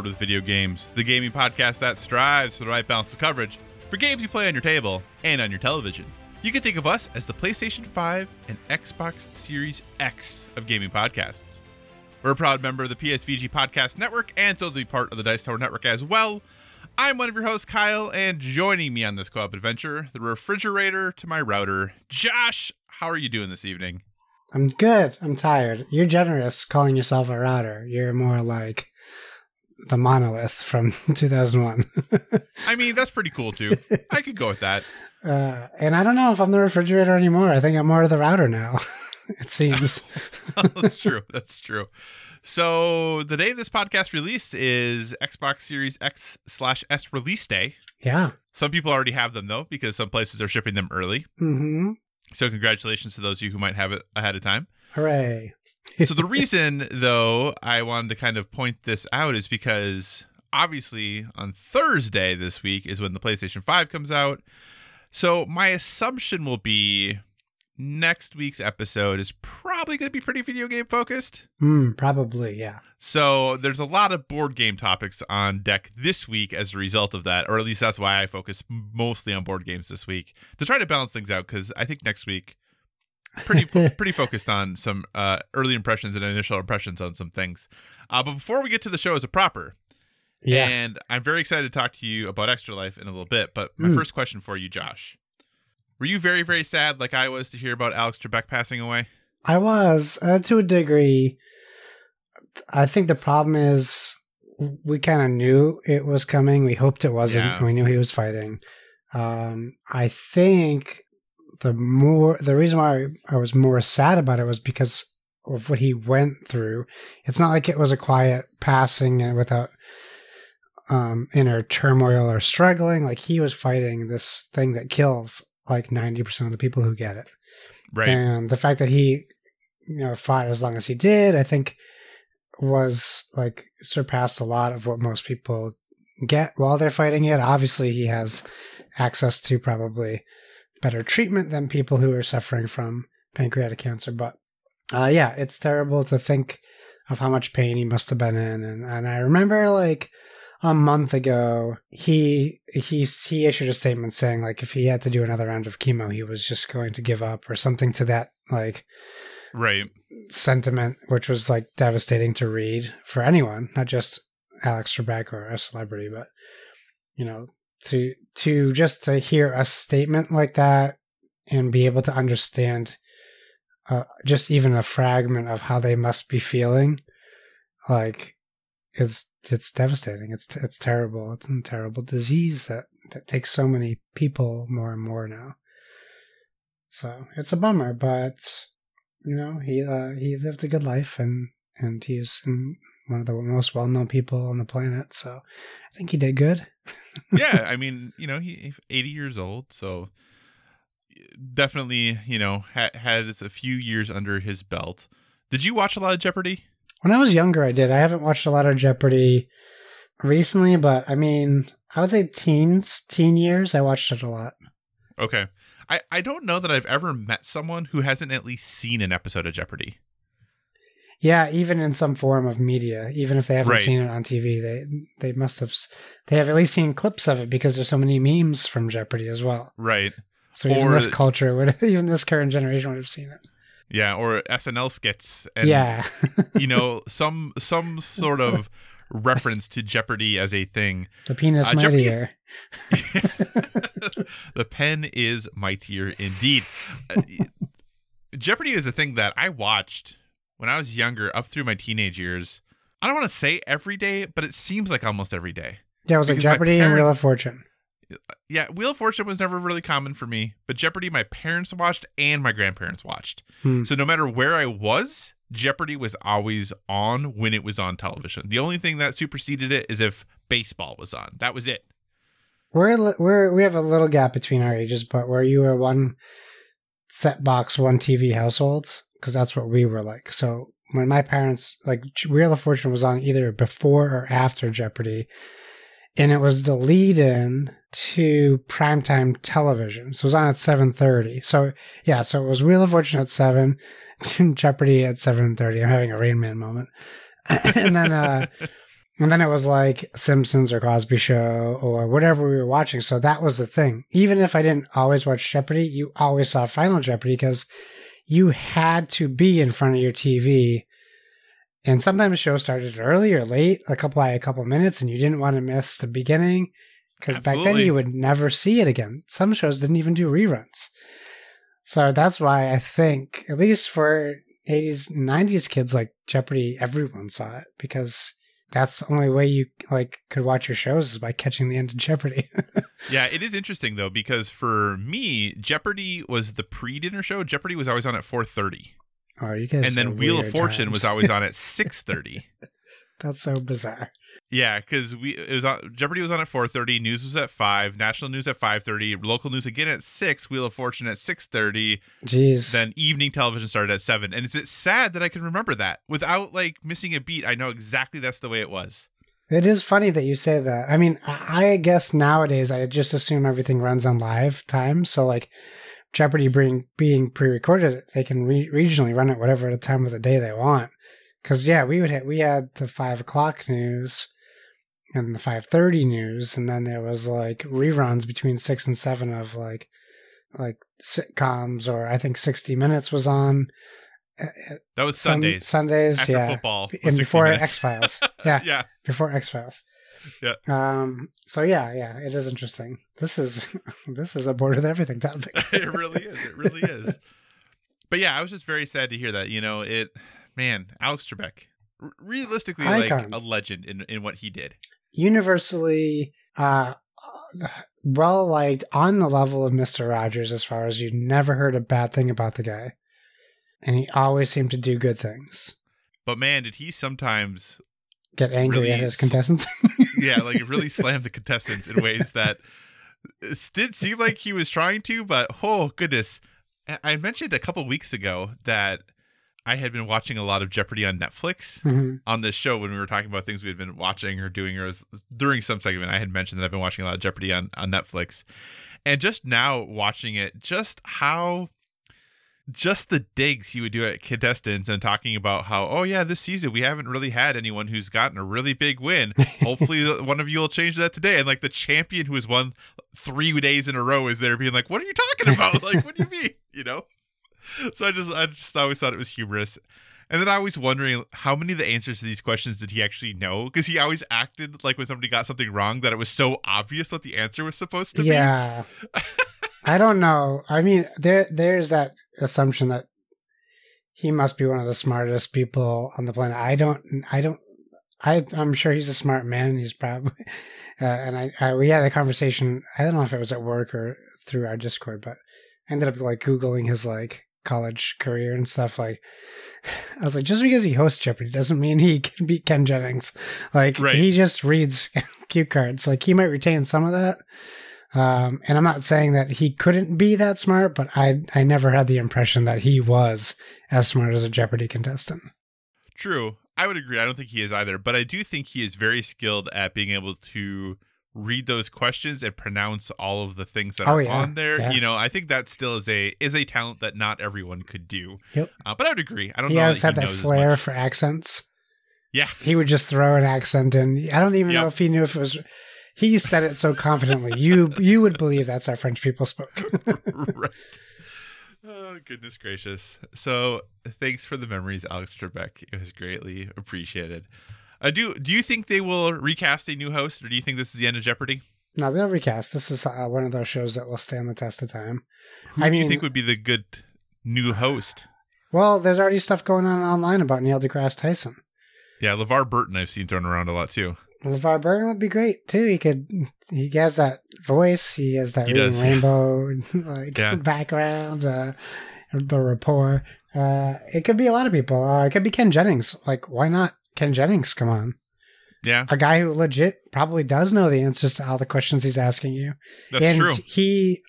With Video Games, the gaming podcast that strives for the right balance of coverage for games you play on your table and on your television. You can think of us as the PlayStation 5 and Xbox Series X of gaming podcasts. We're a proud member of the PSVG Podcast Network and still to be part of the Dice Tower Network as well. I'm one of your hosts, Kyle, and joining me on this co op adventure, the refrigerator to my router, Josh. How are you doing this evening? I'm good. I'm tired. You're generous calling yourself a router. You're more like the monolith from 2001. I mean, that's pretty cool too. I could go with that. uh, and I don't know if I'm the refrigerator anymore. I think I'm more of the router now. it seems. that's true. That's true. So the day this podcast released is Xbox Series X slash S release day. yeah. Some people already have them though, because some places are shipping them early. Mm-hmm. So congratulations to those of you who might have it ahead of time. Hooray. So the reason though I wanted to kind of point this out is because obviously on Thursday this week is when the PlayStation 5 comes out. So my assumption will be next week's episode is probably going to be pretty video game focused. Mm, probably, yeah. So there's a lot of board game topics on deck this week as a result of that, or at least that's why I focus mostly on board games this week to try to balance things out. Because I think next week, pretty pretty focused on some uh, early impressions and initial impressions on some things. Uh, but before we get to the show as a proper, Yeah. and I'm very excited to talk to you about Extra Life in a little bit. But my Mm. first question for you, Josh, were you very very sad like I was to hear about Alex Trebek passing away? I was, uh, to a degree. I think the problem is we kind of knew it was coming. We hoped it wasn't. Yeah. We knew he was fighting. Um, I think the more the reason why I was more sad about it was because of what he went through. It's not like it was a quiet passing and without um, inner turmoil or struggling. Like he was fighting this thing that kills like ninety percent of the people who get it. Right. And the fact that he, you know, fought as long as he did, I think was like surpassed a lot of what most people get while they're fighting it. Obviously, he has access to probably better treatment than people who are suffering from pancreatic cancer. But uh, yeah, it's terrible to think of how much pain he must have been in. And, and I remember like a month ago, he he he issued a statement saying like if he had to do another round of chemo, he was just going to give up or something to that like right. sentiment, which was like devastating to read for anyone, not just Alex Trebek or a celebrity, but you know, to to just to hear a statement like that and be able to understand uh, just even a fragment of how they must be feeling, like it's it's devastating. It's it's terrible. It's a terrible disease that that takes so many people more and more now. So it's a bummer, but you know he uh, he lived a good life and and he's in one of the most well known people on the planet. So I think he did good. yeah, I mean, you know, he he's 80 years old, so definitely, you know, ha- has a few years under his belt. Did you watch a lot of Jeopardy? When I was younger, I did. I haven't watched a lot of Jeopardy recently, but I mean, I would say teens, teen years, I watched it a lot. Okay. I, I don't know that I've ever met someone who hasn't at least seen an episode of Jeopardy. Yeah, even in some form of media, even if they haven't Right. seen it on TV, they they must have they have at least seen clips of it because there's so many memes from Jeopardy as well. Right. So even Or- this culture would, even this current generation would have seen it. Yeah, or SNL skits and yeah, you know, some some sort of reference to Jeopardy as a thing. the penis Uh, mightier. the pen is mightier indeed. Uh, Jeopardy is a thing that I watched when I was younger, up through my teenage years. I don't want to say every day, but it seems like almost every day. Yeah, it was like Jeopardy and Wheel of Fortune. yeah, Wheel of Fortune was never really common for me, but Jeopardy my parents watched and my grandparents watched. Hmm. So no matter where I was, Jeopardy was always on when it was on television. The only thing that superseded it is if baseball was on. That was it. We're we're we have a little gap between our ages, but were you a one set box, one TV household? Because that's what we were like. So when my parents like Wheel of Fortune was on either before or after Jeopardy, and it was the lead in to primetime television. So it was on at seven thirty. So yeah, so it was Wheel of Fortune at seven, Jeopardy at seven thirty. I'm having a Rain Man moment, and then. uh and then it was like Simpsons or Cosby Show or whatever we were watching. So that was the thing. Even if I didn't always watch Jeopardy, you always saw Final Jeopardy because you had to be in front of your TV. And sometimes shows started early or late, a couple by a couple minutes, and you didn't want to miss the beginning because back then you would never see it again. Some shows didn't even do reruns. So that's why I think, at least for 80s and 90s kids like Jeopardy, everyone saw it because that's the only way you like could watch your shows is by catching the end of Jeopardy. Yeah, it is interesting though because for me, Jeopardy was the pre-dinner show. Jeopardy was always on at 4:30. oh, you guys. And then Wheel of Fortune times. was always on at 6:30. That's so bizarre. Yeah, because we it was on Jeopardy was on at four thirty, news was at five, national news at five thirty, local news again at six, Wheel of Fortune at six thirty, Jeez. then evening television started at seven. And it's, sad that I can remember that without like missing a beat. I know exactly that's the way it was. It is funny that you say that. I mean, I I guess nowadays I just assume everything runs on live time. So like Jeopardy being being pre-recorded, they can re- regionally run it whatever time of the day they want. Because yeah, we would ha- we had the five o'clock news and the five thirty news, and then there was like reruns between six and seven of like like sitcoms, or I think sixty Minutes was on. uh, uh, That was Sun- Sundays Sundays, after yeah, football. and before. X Files. Yeah, yeah. before X Files. Yeah. Um. So yeah, yeah, it is interesting. This is this is a board with everything topic. it really is. It really is. But yeah, I was just very sad to hear that. You know, it, man, Alex Trebek, r- realistically, Icon. like a legend in, in what he did. Universally, uh, well liked on the level of Mister Rogers, as far as you never heard a bad thing about the guy, and he always seemed to do good things. But man, did he sometimes, Get angry Really at his is. contestants. yeah, like really slammed the contestants in ways that did seem like he was trying to, but oh goodness. I mentioned a couple weeks ago that I had been watching a lot of Jeopardy on Netflix. Mhm. on this show when we were talking about things we had been watching or doing or was, during some segment I had mentioned that I've been watching a lot of Jeopardy on, on Netflix. And just now watching it, just how just the digs he would do at contestants and talking about how, oh yeah, this season we haven't really had anyone who's gotten a really big win. Hopefully one of you will change that today. And like the champion who has won three days in a row is there being like, What are you talking about? like, what do you mean? You know? So I just I just always thought it was humorous. And then I was wondering how many of the answers to these questions did he actually know? Because he always acted like when somebody got something wrong that it was so obvious what the answer was supposed to be. yeah. I don't know. I mean, there there's that assumption that he must be one of the smartest people on the planet. I don't. I don't. I I'm sure he's a smart man. He's probably. Uh, and I, I we had a conversation. I don't know if it was at work or through our Discord, but I ended up like googling his like college career and stuff. Like, I was like, just because he hosts Jeopardy doesn't mean he can beat Ken Jennings. Like, Right. he just reads cue cards. Like, he might retain some of that. Um, and I'm not saying that he couldn't be that smart, but I I never had the impression that he was as smart as a Jeopardy contestant. True. I would agree. I don't think he is either, but I do think he is very skilled at being able to read those questions and pronounce all of the things that Oh, are yeah. on there. Yeah. You know, I think that still is a is a talent that not everyone could do. Yep. Uh, but I would agree. I don't know. He know. always that had that flair for accents. Yeah. He would just throw an accent in. I don't even know if he knew if it was. He said it so confidently. You you would believe that's how French people spoke. right. Oh goodness gracious! So thanks for the memories, Alex Trebek. It was greatly appreciated. Uh, do do you think they will recast a new host, or do you think this is the end of Jeopardy? no, they'll recast. This is uh, one of those shows that will stand the test of time. Who I do you think would be the good new host? Well, there's already stuff going on online about Neil deGrasse Tyson. Yeah, LeVar Burton I've seen thrown around a lot too. LeVar Burton would be great too. He could. He has that voice. He has that He does, yeah. rainbow like Yeah. background. Uh, the rapport. Uh, it could be a lot of people. Uh, it could be Ken Jennings. Like, why not Ken Jennings? Come on, Yeah, a guy who legit probably does know the answers to all the questions he's asking you. that's and true. he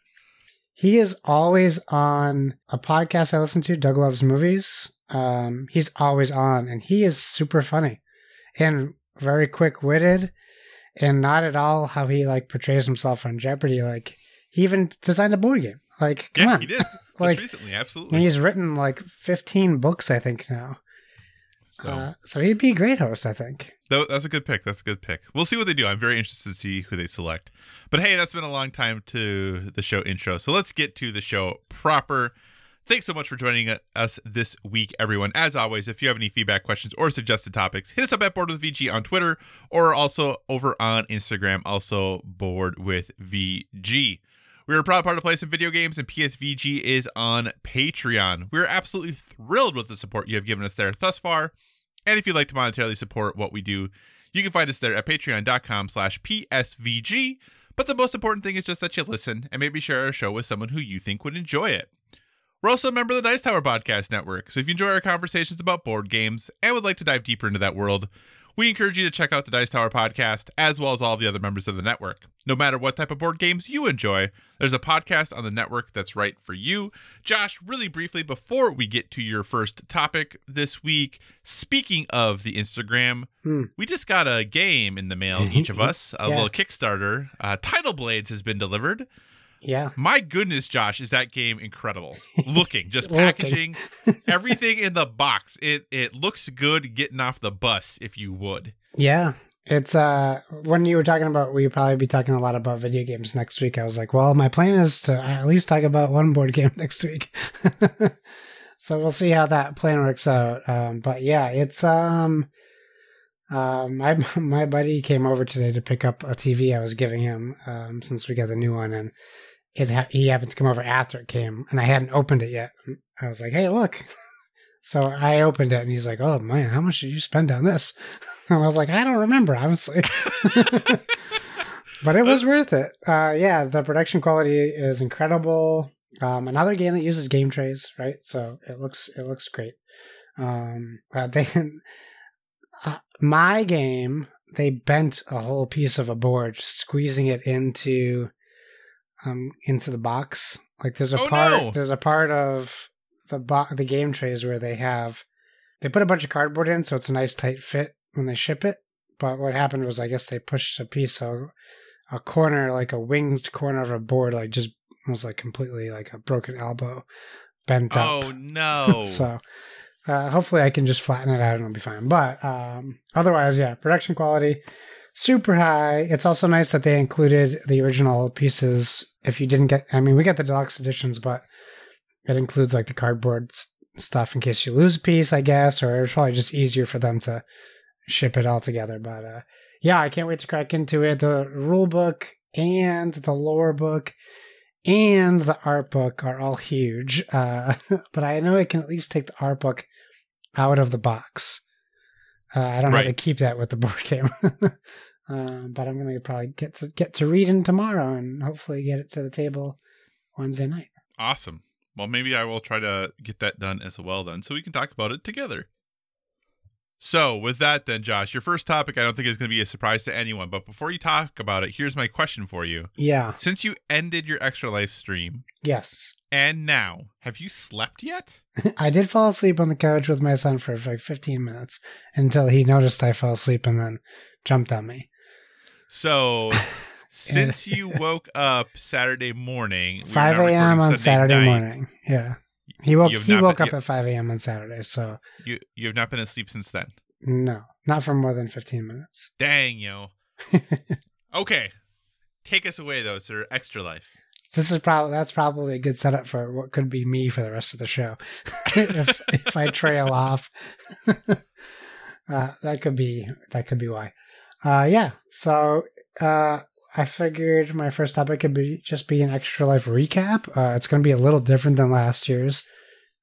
he is always on a podcast I listen to, Doug Loves Movies. Um, he's always on, and he is super funny and very quick witted, and not at all how he like portrays himself on Jeopardy. Like he even designed a board game. Like, come Yeah, on, he did. Like- Just recently, and absolutely. he's written like fifteen books, I think now. So Uh, so he'd be a great host, I think. that's a good pick. That's a good pick. We'll see what they do. I'm very interested to see who they select. But hey, that's been a long time to the show intro. So let's get to the show proper. Thanks so much for joining us this week, everyone. As always, if you have any feedback, questions, or suggested topics, hit us up at Board with VG on Twitter or also over on Instagram, also Board with VG. We are a proud part of Play Some Video Games, and PSVG is on Patreon. We are absolutely thrilled with the support you have given us there thus far. And if you'd like to monetarily support what we do, you can find us there at patreon.com slash PSVG. But the most important thing is just that you listen and maybe share our show with someone who you think would enjoy it. We're also a member of the Dice Tower Podcast Network, so if you enjoy our conversations about board games and would like to dive deeper into that world, we encourage you to check out the Dice Tower Podcast as well as all the other members of the network. No matter what type of board games you enjoy, there's a podcast on the network that's right for you. Josh, really briefly, before we get to your first topic this week, speaking of the Instagram, Hmm. we just got a game in the mail, each of us, a Yeah. little Kickstarter. Uh, Tidal Blades has been delivered. Yeah. My goodness, Josh, is that game incredible? Looking, just packaging, everything in the box. It it looks good getting off the bus, if you would. Yeah. It's uh when you were talking about we probably be talking a lot about video games next week. I was like, well, my plan is to at least talk about one board game next week. so we'll see how that plan works out. Um, but yeah, it's um um my my buddy came over today to pick up a TV I was giving him um since we got the new one and it ha- he happened to come over after it came and I hadn't opened it yet. I was like, "Hey, look." So I opened it and he's like, "Oh man, how much did you spend on this?" And I was like, "I don't remember, honestly." but it was worth it. Uh, yeah, the production quality is incredible. Um, another game that uses game trays, right? So it looks it looks great. Um, uh, they uh, my game they bent a whole piece of a board, squeezing it into um into the box. Like there's a Oh, part no. there's a part of the bo- the game trays where they have they put a bunch of cardboard in, so it's a nice tight fit when they ship it. But what happened was, I guess they pushed a piece of a corner, like a winged corner of a board, like just was like completely like a broken elbow, bent up. Oh no! So uh, hopefully I can just flatten it out and it'll be fine. But um, otherwise, yeah, production quality super high. It's also nice that they included the original pieces. If you didn't get, I mean, we got the deluxe editions, but it includes like the cardboard stuff in case you lose a piece, I guess, or it's probably just easier for them to ship it all together. But uh, yeah, I can't wait to crack into it. The rule book and the lore book and the art book are all huge. Uh, but I know I can at least take the art book out of the box. Uh, I don't have Right. to keep that with the board game. um, but I'm going to probably get to get to reading tomorrow and hopefully get it to the table Wednesday night. awesome. Well, maybe I will try to get that done as well then, so we can talk about it together. So, with that, then, Josh, your first topic I don't think is going to be a surprise to anyone. But before you talk about it, here's my question for you: Yeah. Since you ended your extra life stream, Yes. And now, have you slept yet? I did fall asleep on the couch with my son for like 15 minutes until he noticed I fell asleep and then jumped on me. So, since you woke up Saturday morning, we 5 a.m. on Saturday night, morning. Yeah. He woke You he woke been- up at 5 a.m. on Saturday, so You you have not been asleep since then. no, not for more than 15 minutes. Dang yo. okay, take us away though, sir. Extra life. This is probably that's probably a good setup for what could be me for the rest of the show. if if I trail off, uh, that could be that could be why. Uh, yeah. So uh, I figured my first topic could be just be an extra life recap. Uh, it's going to be a little different than last year's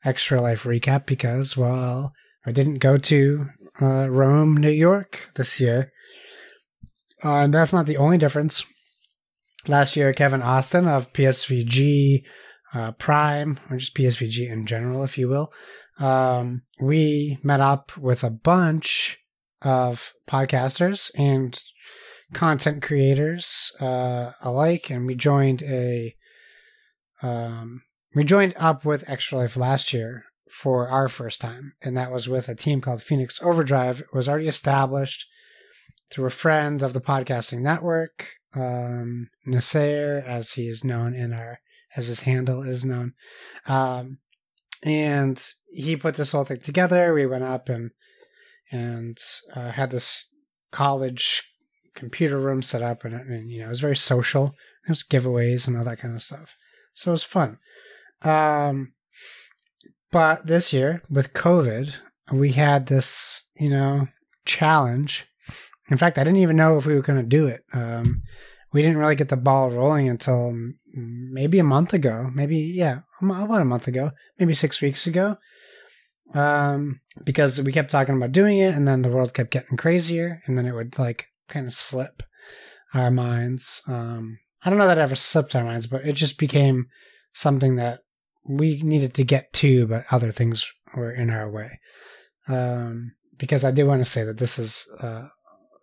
extra life recap because well, I didn't go to uh, Rome, New York this year. Uh, and that's not the only difference. Last year, Kevin Austin of PSVG uh, Prime, or just PSVG in general, if you will, um, we met up with a bunch of podcasters and content creators uh, alike, and we joined a um, we joined up with Extra Life last year for our first time, and that was with a team called Phoenix Overdrive. It was already established through a friend of the podcasting network, um, Nasser, as he is known in our as his handle is known. Um, and he put this whole thing together. We went up and and uh, had this college computer room set up, and, and you know it was very social. There was giveaways and all that kind of stuff, so it was fun. Um, but this year with COVID, we had this you know challenge. In fact, I didn't even know if we were going to do it. Um, we didn't really get the ball rolling until maybe a month ago. Maybe yeah, about a month ago, maybe six weeks ago. Um, because we kept talking about doing it, and then the world kept getting crazier, and then it would like kind of slip our minds. Um, I don't know that it ever slipped our minds, but it just became something that we needed to get to, but other things were in our way. Um, because I do want to say that this is uh,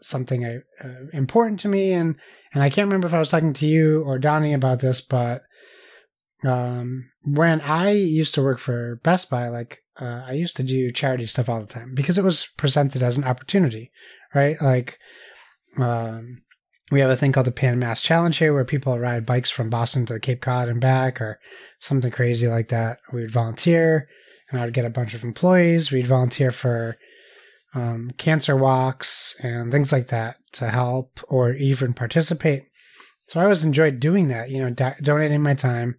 something uh, important to me, and and I can't remember if I was talking to you or Donnie about this, but um, when I used to work for Best Buy, like uh, I used to do charity stuff all the time because it was presented as an opportunity, right? Like, um, we have a thing called the Pan Mass Challenge here where people ride bikes from Boston to Cape Cod and back or something crazy like that. We would volunteer and I would get a bunch of employees. We'd volunteer for um, cancer walks and things like that to help or even participate. So I always enjoyed doing that, you know, do- donating my time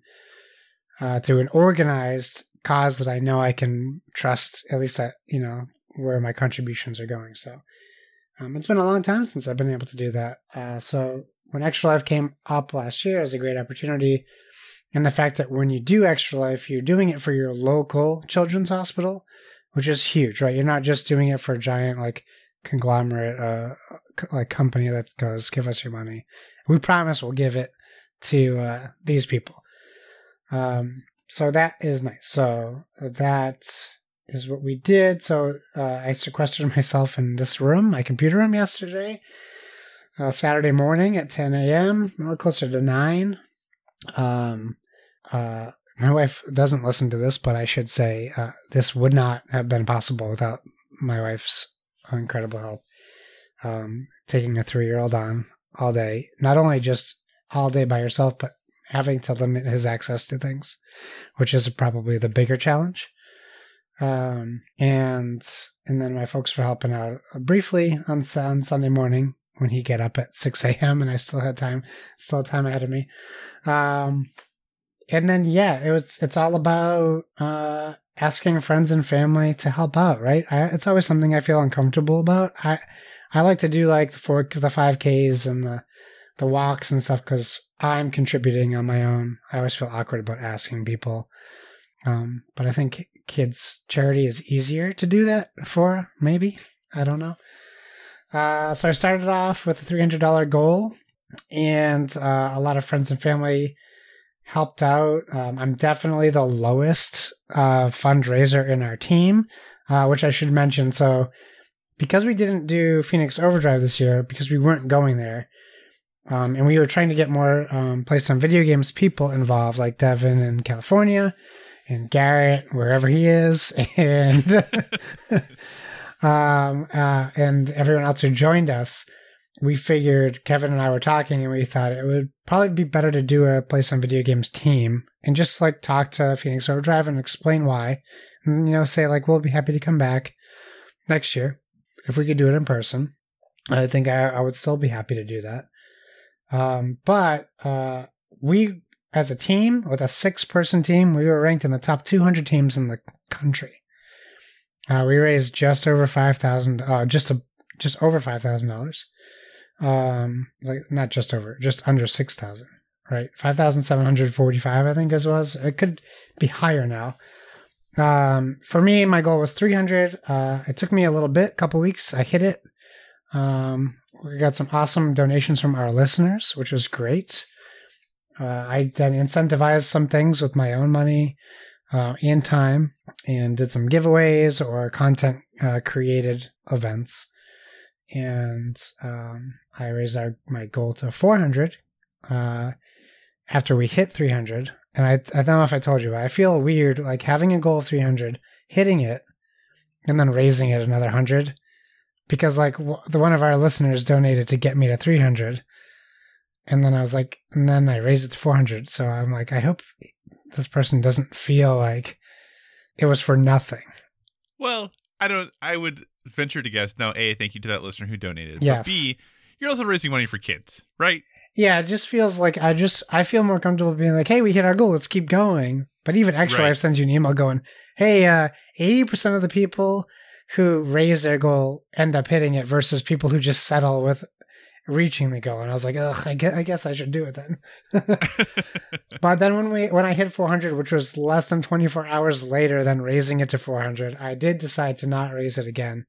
uh, to an organized cause that I know I can trust, at least that, you know, where my contributions are going. So um, it's been a long time since I've been able to do that. Uh, so when Extra Life came up last year as a great opportunity, and the fact that when you do Extra Life, you're doing it for your local children's hospital, which is huge, right? You're not just doing it for a giant like conglomerate, uh, like company that goes, "Give us your money." We promise we'll give it to uh, these people. Um, so that is nice. So that is what we did. So uh, I sequestered myself in this room, my computer room, yesterday, uh, Saturday morning at 10 a.m., a little closer to 9. Um, uh, my wife doesn't listen to this, but I should say uh, this would not have been possible without my wife's incredible help. Um, taking a three year old on all day, not only just all day by herself, but having to limit his access to things, which is probably the bigger challenge. Um, and and then my folks were helping out briefly on, on Sunday morning when he get up at 6 a.m. and I still had time, still had time ahead of me. Um, and then yeah, it was it's all about uh, asking friends and family to help out, right? I, it's always something I feel uncomfortable about. I I like to do like the four the five Ks and the the walks and stuff because I'm contributing on my own. I always feel awkward about asking people. Um, but I think kids' charity is easier to do that for, maybe. I don't know. Uh, so I started off with a $300 goal, and uh, a lot of friends and family helped out. Um, I'm definitely the lowest uh, fundraiser in our team, uh, which I should mention. So, because we didn't do Phoenix Overdrive this year, because we weren't going there, um, and we were trying to get more um, play some video games people involved, like Devin in California and Garrett wherever he is, and um, uh, and everyone else who joined us. We figured Kevin and I were talking, and we thought it would probably be better to do a play some video games team and just like talk to Phoenix Overdrive and explain why, and you know, say like we'll be happy to come back next year if we could do it in person. I think I, I would still be happy to do that. Um, but uh, we, as a team, with a six person team, we were ranked in the top 200 teams in the country. Uh, we raised just over five thousand, uh, just a just over five thousand dollars. Um, like not just over, just under six thousand. Right, five thousand seven hundred forty-five, I think, as was. It could be higher now. Um, for me, my goal was three hundred. Uh, it took me a little bit, couple weeks. I hit it. Um, we got some awesome donations from our listeners, which was great. Uh, I then incentivized some things with my own money uh, and time and did some giveaways or content uh, created events. And um, I raised our, my goal to 400 uh, after we hit 300. And I, I don't know if I told you, but I feel weird like having a goal of 300, hitting it, and then raising it another 100 because like w- the one of our listeners donated to get me to 300 and then i was like and then i raised it to 400 so i'm like i hope this person doesn't feel like it was for nothing Well, I don't. I would venture to guess. No, a thank you to that listener who donated. Yes. B, you're also raising money for kids, right? yeah it just feels like i just i feel more comfortable being like hey we hit our goal let's keep going but even actually Right. i've sent you an email going hey uh 80% of the people who raise their goal end up hitting it versus people who just settle with reaching the goal and i was like ugh i guess i, guess I should do it then But then when we when I hit 400, which was less than 24 hours later than raising it to 400, I did decide to not raise it again.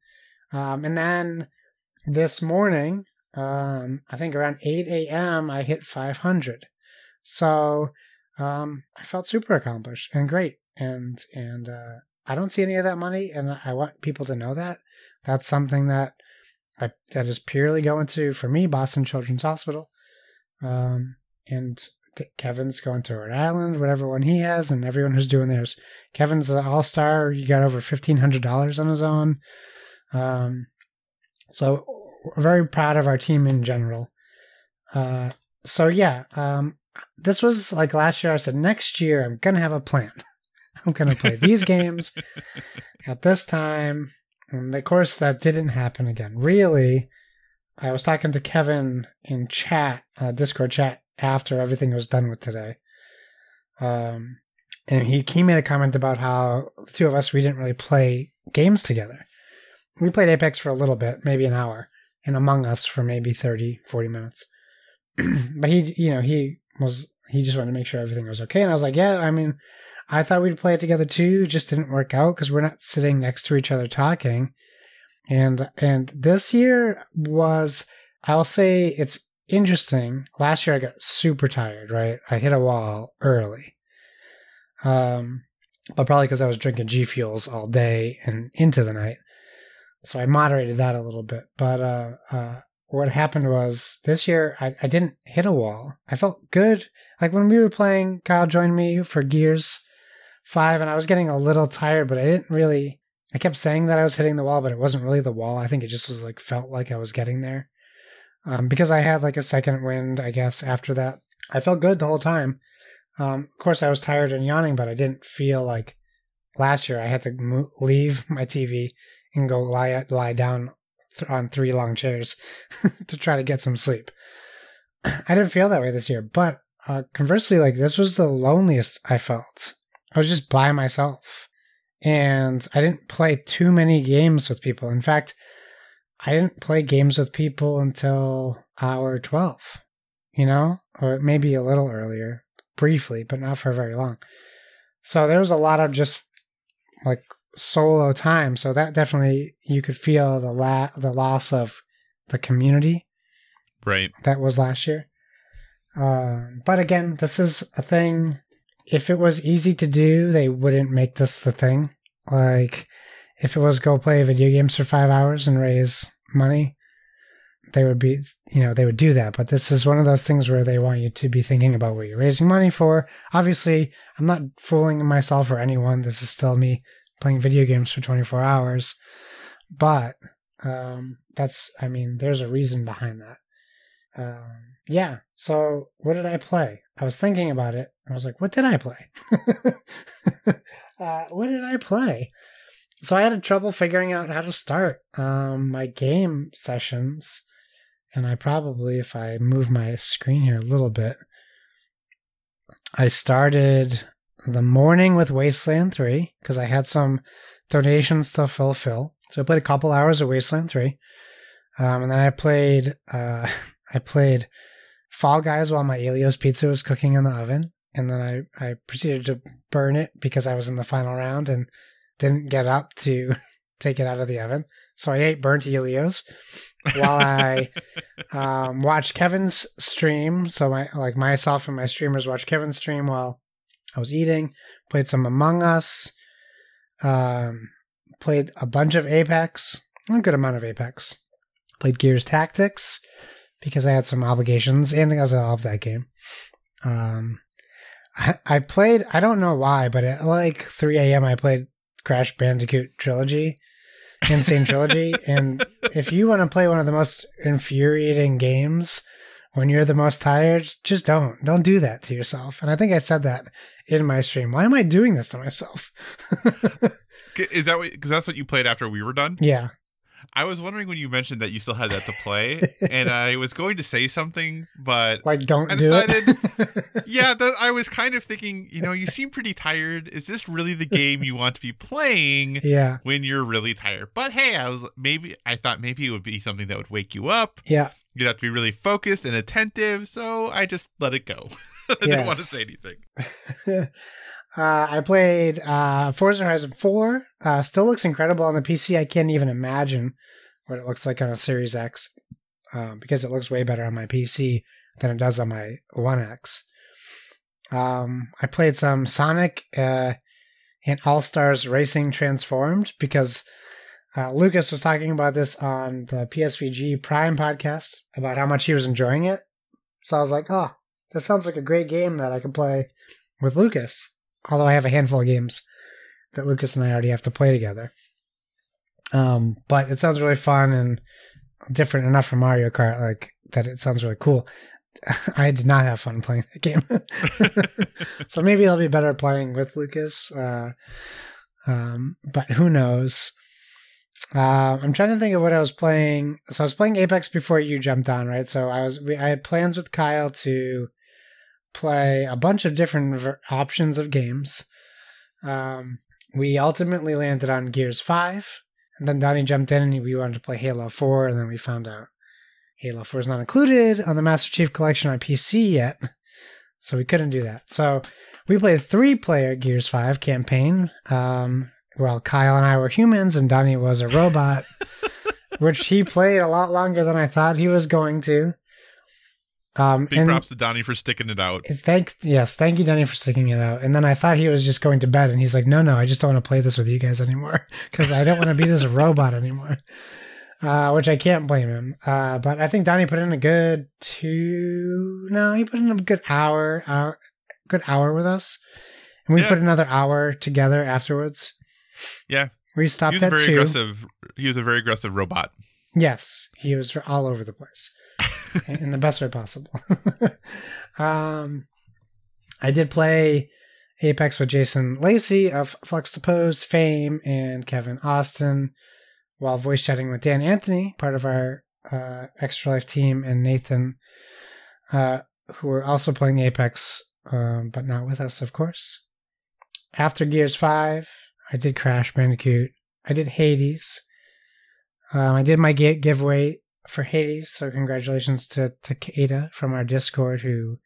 Um, and then this morning, um, I think around 8 a.m., I hit 500. So um, I felt super accomplished and great. And and uh, I don't see any of that money, and I want people to know that that's something that I, that is purely going to for me Boston Children's Hospital. Um, and Kevin's going to Rhode Island, whatever one he has, and everyone who's doing theirs. Kevin's an all star. He got over fifteen hundred dollars on his own. Um, so we're very proud of our team in general. Uh, so yeah, um, this was like last year. I said next year I'm gonna have a plan. I'm gonna play these games at this time, and of course that didn't happen again. Really, I was talking to Kevin in chat, uh, Discord chat, after everything was done with today. Um, and he, he made a comment about how the two of us, we didn't really play games together. We played Apex for a little bit, maybe an hour, and Among Us for maybe 30, 40 minutes. but he, you know, he was, he just wanted to make sure everything was okay. And I was like, yeah, I mean, I thought we'd play it together too. Just didn't work out because we're not sitting next to each other talking. And, and this year was, I'll say it's interesting. Last year I got super tired, right? I hit a wall early. Um, but probably because I was drinking G Fuels all day and into the night. So I moderated that a little bit. But uh, uh, what happened was this year I, I didn't hit a wall. I felt good. Like when we were playing, Kyle joined me for Gears 5, and I was getting a little tired, but I didn't really. I kept saying that I was hitting the wall, but it wasn't really the wall. I think it just was like felt like I was getting there um, because I had like a second wind, I guess, after that. I felt good the whole time. Um, of course, I was tired and yawning, but I didn't feel like last year I had to leave my TV and go lie lie down th- on three long chairs to try to get some sleep. I didn't feel that way this year, but uh, conversely, like this was the loneliest I felt. I was just by myself, and I didn't play too many games with people. In fact, I didn't play games with people until hour 12, you know, or maybe a little earlier, briefly, but not for very long. So there was a lot of just like solo time. So that definitely you could feel the la- the loss of the community Right. that was last year. Um, but again, this is a thing. If it was easy to do, they wouldn't make this the thing. Like, if it was go play video games for five hours and raise money, they would be, you know, they would do that. But this is one of those things where they want you to be thinking about what you're raising money for. Obviously, I'm not fooling myself or anyone. This is still me playing video games for 24 hours. But um, that's, I mean, there's a reason behind that. Um, yeah. So what did I play? I was thinking about it. I was like, what did I play? uh, what did I play? So I had trouble figuring out how to start um, my game sessions. And I probably, if I move my screen here a little bit, I started the morning with Wasteland 3 because I had some donations to fulfill. So I played a couple hours of Wasteland 3. Um, and then I played uh, I played Fall Guys while my Ellio's pizza was cooking in the oven. And then I, I proceeded to burn it because I was in the final round and didn't get up to take it out of the oven. So I ate burnt Ellio's while I um, watched Kevin's stream. So my like myself and my streamers watched Kevin's stream while I was eating. Played some Among Us. Um, played a bunch of Apex, a good amount of Apex. Played Gears Tactics because I had some obligations and because I love that game. Um, I, I played. I don't know why, but at like 3 a.m. I played Crash Bandicoot Trilogy, N. Sane Trilogy, and if you want to play one of the most infuriating games when you're the most tired, just don't. Don't do that to yourself. And I think I said that in my stream. Why am I doing this to myself? Is that because that's what you played after we were done? yeah. I was wondering when you mentioned that you still had that to play, and I was going to say something, but Like, don't I do it. yeah, that, I was kind of thinking, you know, you seem pretty tired. Is this really the game you want to be playing yeah. when you're really tired? But hey, I was maybe I thought maybe it would be something that would wake you up. Yeah. You'd have to be really focused and attentive, so I just let it go. I didn't want to say anything. uh, I played uh, Forza Horizon 4. Uh, still looks incredible on the PC. I can't even imagine what it looks like on a Series X um, because it looks way better on my PC than it does on my One X. Um, I played some Sonic uh, and All Stars Racing Transformed because uh, Lucas was talking about this on the PSVG Prime podcast about how much he was enjoying it. So I was like, oh, that sounds like a great game that I could play with Lucas. Although I have a handful of games that Lucas and I already have to play together. Um, but it sounds really fun and different enough from Mario Kart, like that it sounds really cool. I did not have fun playing that game. so maybe I'll be better playing with Lucas. Uh, um, but who knows? Uh, I'm trying to think of what I was playing. So I was playing Apex before you jumped on, right? So I was we, I had plans with Kyle to play a bunch of different ver- options of games. Um, we ultimately landed on Gears Five, and then Donnie jumped in and we wanted to play Halo Four, and then we found out Halo Four is not included on the Master Chief Collection on PC yet, so we couldn't do that. So we played three-player Gears Five campaign. Um, well, Kyle and I were humans, and Donnie was a robot, which he played a lot longer than I thought he was going to. Um, Big props to Donnie for sticking it out. thank yes, thank you, Donnie, for sticking it out. And then I thought he was just going to bed, and he's like, "No, no, I just don't want to play this with you guys anymore because I don't want to be this robot anymore." Uh, which I can't blame him. Uh, but I think Donnie put in a good two. No, he put in a good hour, hour, good hour with us, and we Yeah. put another hour together afterwards. Yeah, We he stopped was a at very two. aggressive. He was a very aggressive robot. Yes, he was all over the place in the best way possible. um, I did play Apex with Jason Lacey of Flux to Pose fame and Kevin Austin while voice chatting with Dan Anthony, part of our uh, Extra Life team, and Nathan, uh, who were also playing Apex, um, but not with us, of course. After Gears 5, I did Crash Bandicoot. I did Hades. Um, I did my gi- giveaway for Hades, so congratulations to Ada from our Discord who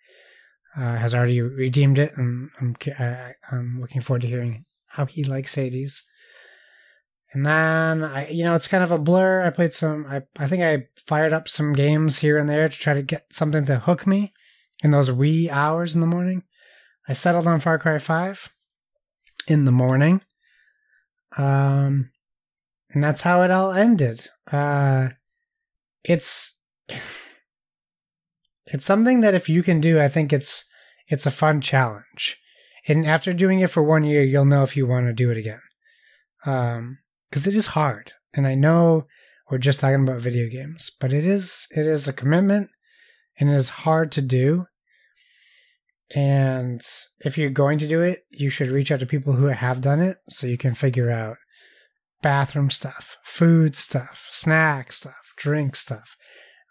uh, has already redeemed it, and I'm I, I'm looking forward to hearing how he likes Hades. And then I, you know, it's kind of a blur. I played some. I I think I fired up some games here and there to try to get something to hook me in those wee hours in the morning. I settled on Far Cry Five in the morning. Um, and that's how it all ended. Uh, it's it's something that if you can do, I think it's it's a fun challenge. And after doing it for one year, you'll know if you want to do it again. Um, because it is hard, and I know we're just talking about video games, but it is it is a commitment, and it is hard to do. And if you're going to do it, you should reach out to people who have done it so you can figure out bathroom stuff, food stuff, snack stuff, drink stuff.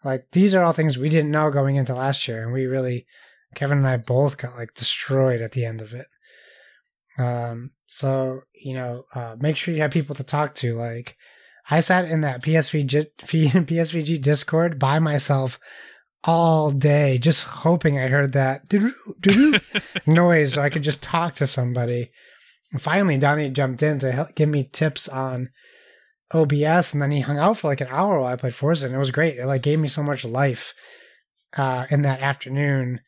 Like these are all things we didn't know going into last year, and we really, Kevin and I both got like destroyed at the end of it. Um, so you know, uh, make sure you have people to talk to. Like, I sat in that PSVG PSVG Discord by myself all day, just hoping I heard that noise so I could just talk to somebody. And finally, Donnie jumped in to help give me tips on OBS, and then he hung out for like an hour while I played Forza, and it was great. It like gave me so much life uh, in that afternoon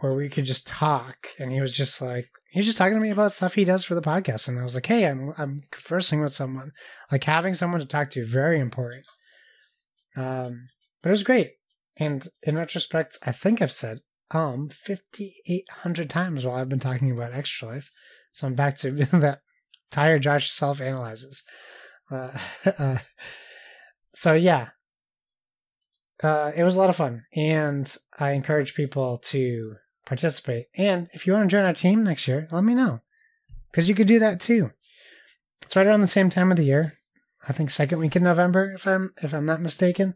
where we could just talk, and he was just like he was just talking to me about stuff he does for the podcast, and I was like, hey, I'm I'm conversing with someone, like having someone to talk to, very important. Um, but it was great, and in retrospect, I think I've said um 5800 times while I've been talking about extra life. So i'm back to that tired josh self analyzes uh, uh, so yeah. Uh, it was a lot of fun. And i encourage people to participate. And if you want to join our team next year let me know. Because you could do that too. It's right around the same time of the year. I think second week in november if i'm if i'm not mistaken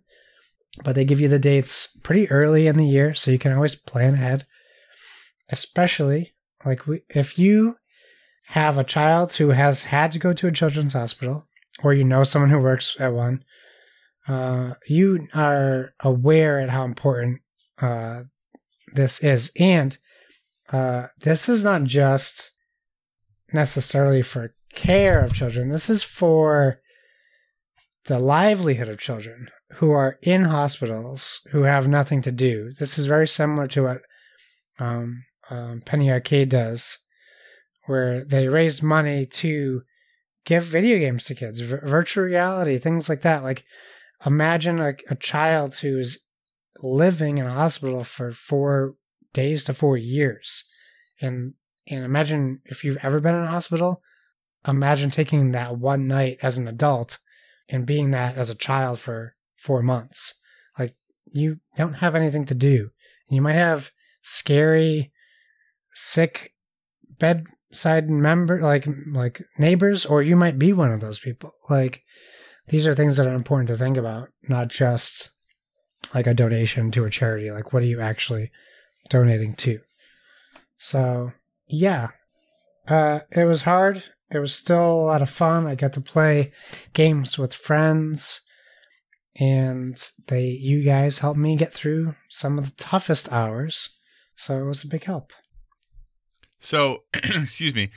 but they give you the dates pretty early in the year so you can always plan ahead. Especially like we, if you have a child who has had to go to a children's hospital or you know someone who works at one uh, you are aware at how important uh, this is. And uh, this is not just necessarily for care of children. This is for the livelihood of children who are in hospitals who have nothing to do. This is very similar to what um, um, Penny Arcade does, where they raise money to give video games to kids, v- virtual reality, things like that. Like, imagine a, a child who's living in a hospital for four days to four years, and and imagine if you've ever been in a hospital. Imagine taking that one night as an adult and being that as a child for four months. Like you don't have anything to do. You might have scary, sick bedside member like like neighbors, or you might be one of those people. Like these are things that are important to think about, not just like a donation to a charity. Like what are you actually donating to? So yeah. Uh it was hard. It was still a lot of fun. I got to play games with friends and they you guys helped me get through some of the toughest hours so it was a big help So, excuse me.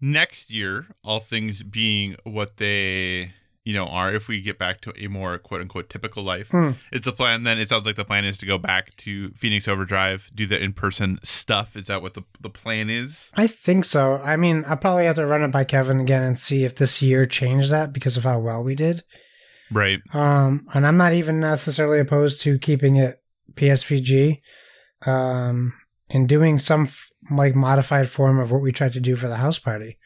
Next year, all things being what they, you know, are, if we get back to a more quote unquote typical life, Hmm. it's a plan. Then it sounds like the plan is to go back to Phoenix Overdrive, do the in person stuff. Is that what the, the plan is? i think so i mean i'll probably have to run it by kevin again and see if this year changed that because of how well we did Right. um and i'm not even necessarily opposed to keeping it psvg um and doing some f- like modified form of what we tried to do for the house party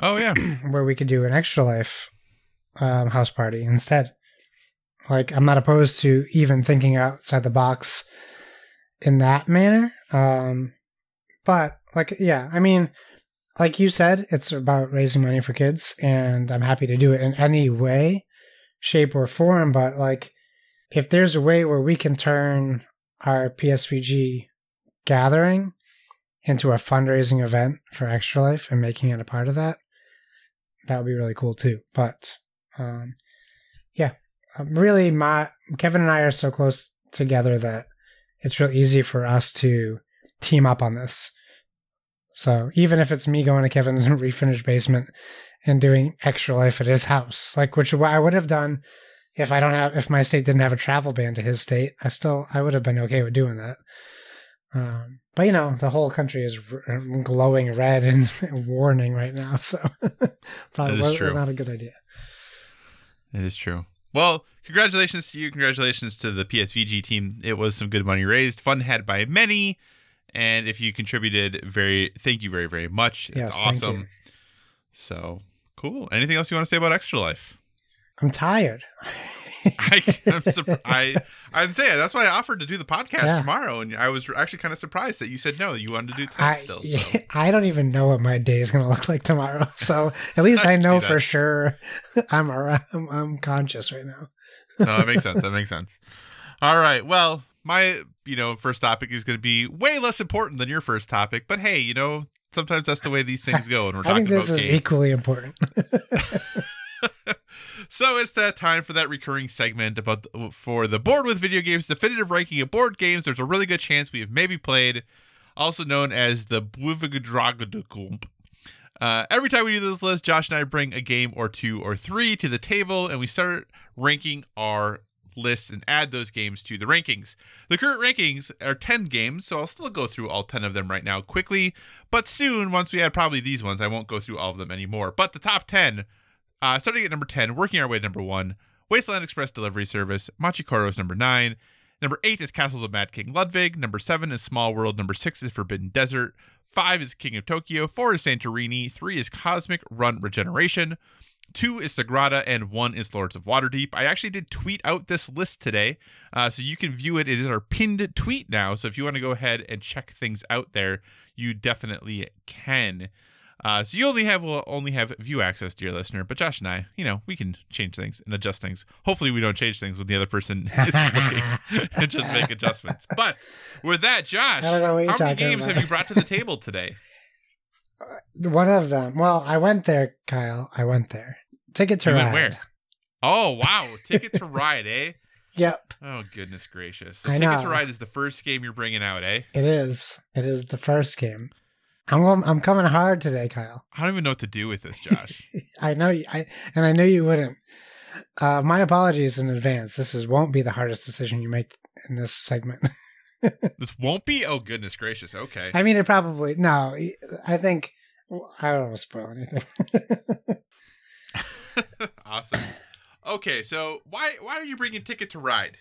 Oh, yeah. where we could do an extra life um, house party instead. Like, I'm not opposed to even thinking outside the box in that manner. Um, but, like, yeah, I mean, like you said, it's about raising money for kids, and I'm happy to do it in any way, shape, or form. But, like, if there's a way where we can turn our PSVG gathering into a fundraising event for Extra Life and making it a part of that, that would be really cool too. But um, yeah, um, really, my Kevin and I are so close together that it's real easy for us to team up on this. So even if it's me going to Kevin's refinished basement and doing extra life at his house, like which I would have done if I don't have if my state didn't have a travel ban to his state, I still I would have been okay with doing that. Um, but you know, the whole country is r- glowing red and warning right now, so probably was, not a good idea. It is true. Well, congratulations to you. Congratulations to the PSVG team. It was some good money raised, fun had by many. And if you contributed, very thank you very, very much. It's Yes, awesome. So cool. Anything else you want to say about Extra Life? I'm tired. I, I'm surprised. I, I'm saying that's why I offered to do the podcast Yeah. tomorrow, and I was actually kind of surprised that you said no. You wanted to do tonight I, still. So. I don't even know what my day is going to look like tomorrow. So at least I I know for sure I'm, around, I'm I'm conscious right now. no, that makes sense. That makes sense. All right. Well, my you know first topic is going to be way less important than your first topic, but hey, you know sometimes that's the way these things go, and we're talking about this. I think this is games. equally important. so it's that time for that recurring segment about the, for the board with video games definitive ranking of board games. There's a really good chance we have maybe played, also known as the Bluvigadragadagump. Uh, every time we do this list, Josh and I bring a game or two or three to the table, and we start ranking our lists and add those games to the rankings. The current rankings are 10 games, so I'll still go through all 10 of them right now quickly. But soon, once we add probably these ones, I won't go through all of them anymore. But the top 10, uh, starting at number 10, working our way to number 1, Wasteland Express Delivery Service, Machikoro is number 9. Number 8 is Castles of Mad King Ludwig. Number 7 is Small World. Number 6 is Forbidden Desert. 5 is King of Tokyo. 4 is Santorini. 3 is Cosmic Run Regeneration. Two is Sagrada, and one is Lords of Waterdeep. I actually did tweet out this list today, uh, so you can view it. It is our pinned tweet now. So if you want to go ahead and check things out there, you definitely can. Uh, so you only have will only have view access, dear listener. But Josh and I, you know, we can change things and adjust things. Hopefully, we don't change things when the other person is looking and just make adjustments. But with that, Josh, I don't know what you're how many games about. have you brought to the table today? One of them. Well, I went there, Kyle. I went there. Ticket to You ride. went where? Oh wow, Ticket to Ride, eh? Yep, Oh goodness gracious! So I Ticket know. to Ride is the first game you're bringing out, eh? it is. It is the first game. I'm I'm coming hard today, Kyle. I don't even know what to do with this, Josh. I know you, I and I knew you wouldn't. Uh, my apologies in advance. This is won't be the hardest decision you make in this segment. this won't be. Oh goodness gracious! Okay. I mean, it probably no. I think I don't want to spoil anything. awesome. Okay, so why why are you bringing Ticket to Ride?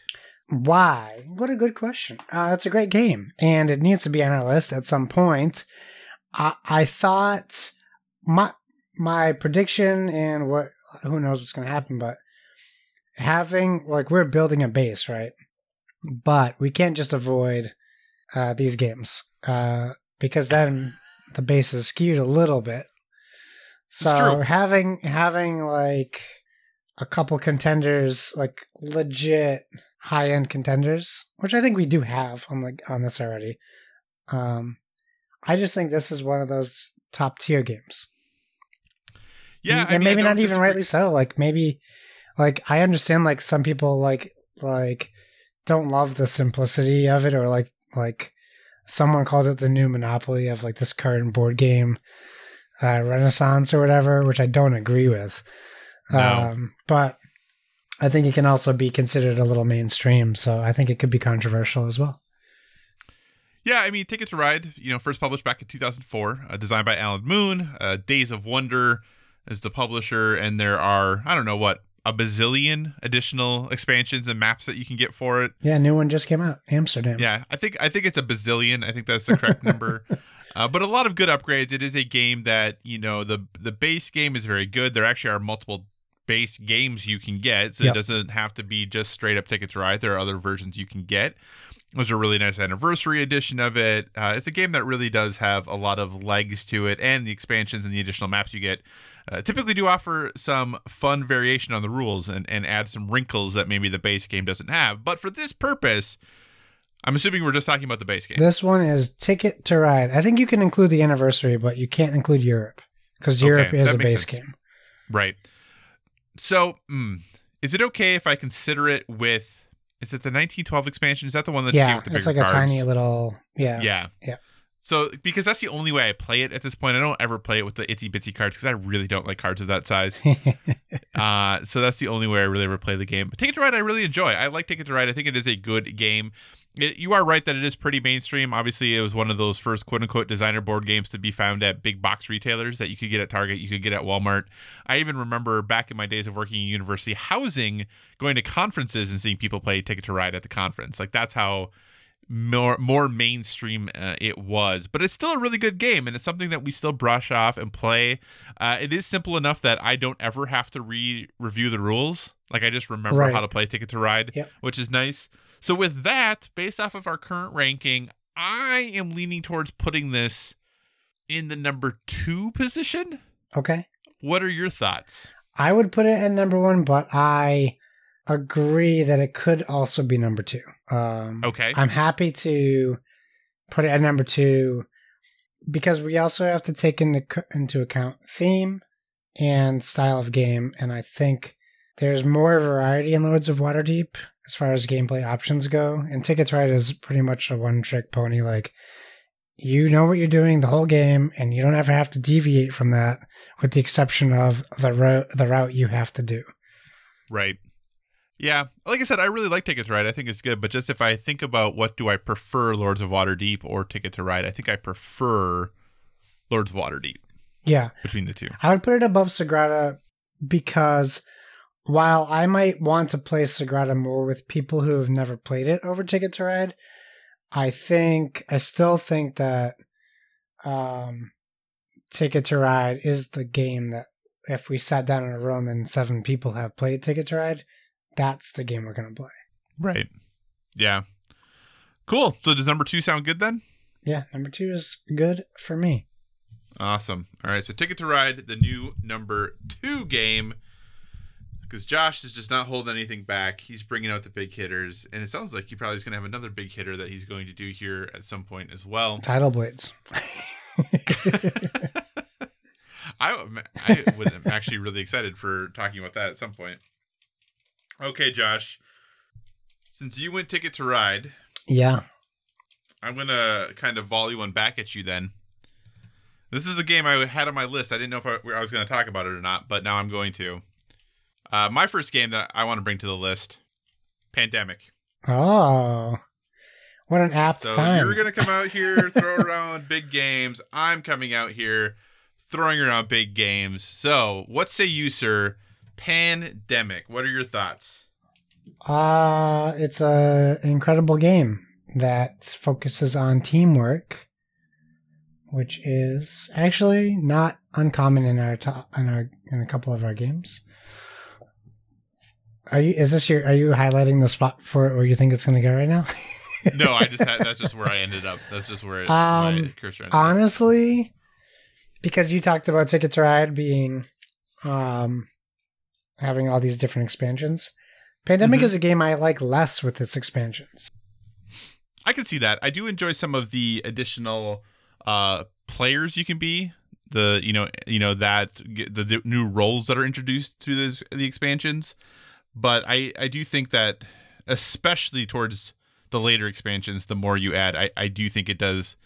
Why? What a good question. Uh, it's a great game, and it needs to be on our list at some point. I, I thought my my prediction and what who knows what's going to happen, but having like we're building a base, right? But we can't just avoid uh, these games uh, because then the base is skewed a little bit. So having having like a couple contenders, like legit high end contenders, which I think we do have on like on this already. Um, I just think this is one of those top tier games. Yeah, and, I mean, maybe not even rightly so. Like maybe, like I understand like some people like like don't love the simplicity of it, or like like someone called it the new monopoly of like this current board game uh, renaissance or whatever, which I don't agree with. No. Um, but I think it can also be considered a little mainstream, so I think it could be controversial as well. Yeah, I mean, Ticket to Ride, you know, first published back in 2004, uh, designed by Alan Moon. Uh, Days of Wonder is the publisher, and there are I don't know what a bazillion additional expansions and maps that you can get for it. Yeah, new one just came out, Amsterdam. Yeah, I think I think it's a bazillion. I think that's the correct number. Uh, but a lot of good upgrades. It is a game that you know the the base game is very good. There actually are multiple base games you can get, so Yep. it doesn't have to be just straight up Ticket to Ride. There are other versions you can get. There's a really nice anniversary edition of it. Uh, it's a game that really does have a lot of legs to it, and the expansions and the additional maps you get uh, typically do offer some fun variation on the rules and, and add some wrinkles that maybe the base game doesn't have. But for this purpose, I'm assuming we're just talking about the base game. This one is Ticket to Ride. I think you can include the anniversary, but you can't include Europe because Okay, Europe is a base sense. game. Right. So, mm, is it okay if I consider it with? Is it the 1912 expansion? Is that the one that's yeah, with the it's like a cards? tiny little. Yeah, Yeah. Yeah. So, because that's the only way I play it at this point, I don't ever play it with the itsy bitsy cards because I really don't like cards of that size. uh, so that's the only way I really ever play the game. But Ticket to Ride, I really enjoy. I like Ticket to Ride. I think it is a good game. It, you are right that it is pretty mainstream. Obviously, it was one of those first quote unquote designer board games to be found at big box retailers that you could get at Target, you could get at Walmart. I even remember back in my days of working in university housing, going to conferences and seeing people play Ticket to Ride at the conference. Like that's how more more mainstream uh, it was but it's still a really good game and it's something that we still brush off and play uh, it is simple enough that i don't ever have to re-review the rules like i just remember Right. how to play ticket to ride Yep. which is nice so with that based off of our current ranking i am leaning towards putting this in the number two position Okay. what are your thoughts I would put it at number one, but I agree that it could also be number two. Um, okay I'm happy to put it at number two because we also have to take into into account theme and style of game, and I think there's more variety in Lords of Waterdeep as far as gameplay options go. And Ticket to Ride is pretty much a one trick pony. Like you know what you're doing the whole game, and you don't ever have to deviate from that, with the exception of the ro- the route you have to do. Right. Yeah, like I said, I really like Ticket to Ride. I think it's good, but just if I think about what do I prefer, Lords of Waterdeep or Ticket to Ride, I think I prefer Lords of Waterdeep Yeah, between the two. I would put it above Sagrada because while I might want to play Sagrada more with people who have never played it over Ticket to Ride, I think I still think that um, Ticket to Ride is the game that if we sat down in a room and seven people have played Ticket to Ride, that's the game we're going to play. Right. Yeah. Cool. So does number two sound good then? Yeah, number two is good for me. Awesome. All right. So Ticket to Ride, the new number two game. Because Josh is just not holding anything back. He's bringing out the big hitters. And it sounds like he probably is going to have another big hitter that he's going to do here at some point as well. Tidal Blades. I, I would, am actually really excited for talking about that at some point. Okay, Josh. Since you went Ticket to Ride, yeah. I'm going to kind of volley one back at you then. This is a game I had on my list. I didn't know if I, I was going to talk about it or not, but now I'm going to. Uh, my first game that I want to bring to the list Pandemic. Oh. What an apt So time. you're going to come out here, throw around big games. I'm coming out here, throwing around big games. So, what say you, sir? Pandemic. What are your thoughts? Uh, it's a incredible game that focuses on teamwork, which is actually not uncommon in our to- in our in a couple of our games. Are you? Is this your? Are you highlighting the spot for it where you think it's going to go right now? No, I just had that's just where I ended up. That's just where it, my Um, cursor ended up. Honestly, because you talked about Ticket to Ride being, um, having all these different expansions. Pandemic Mhm. is a game I like less with its expansions. I can see that. I do enjoy some of the additional uh players you can be. The you know you know that the, the new roles that are introduced to the the expansions, but I I do think that especially towards the later expansions, the more you add, I I do think it does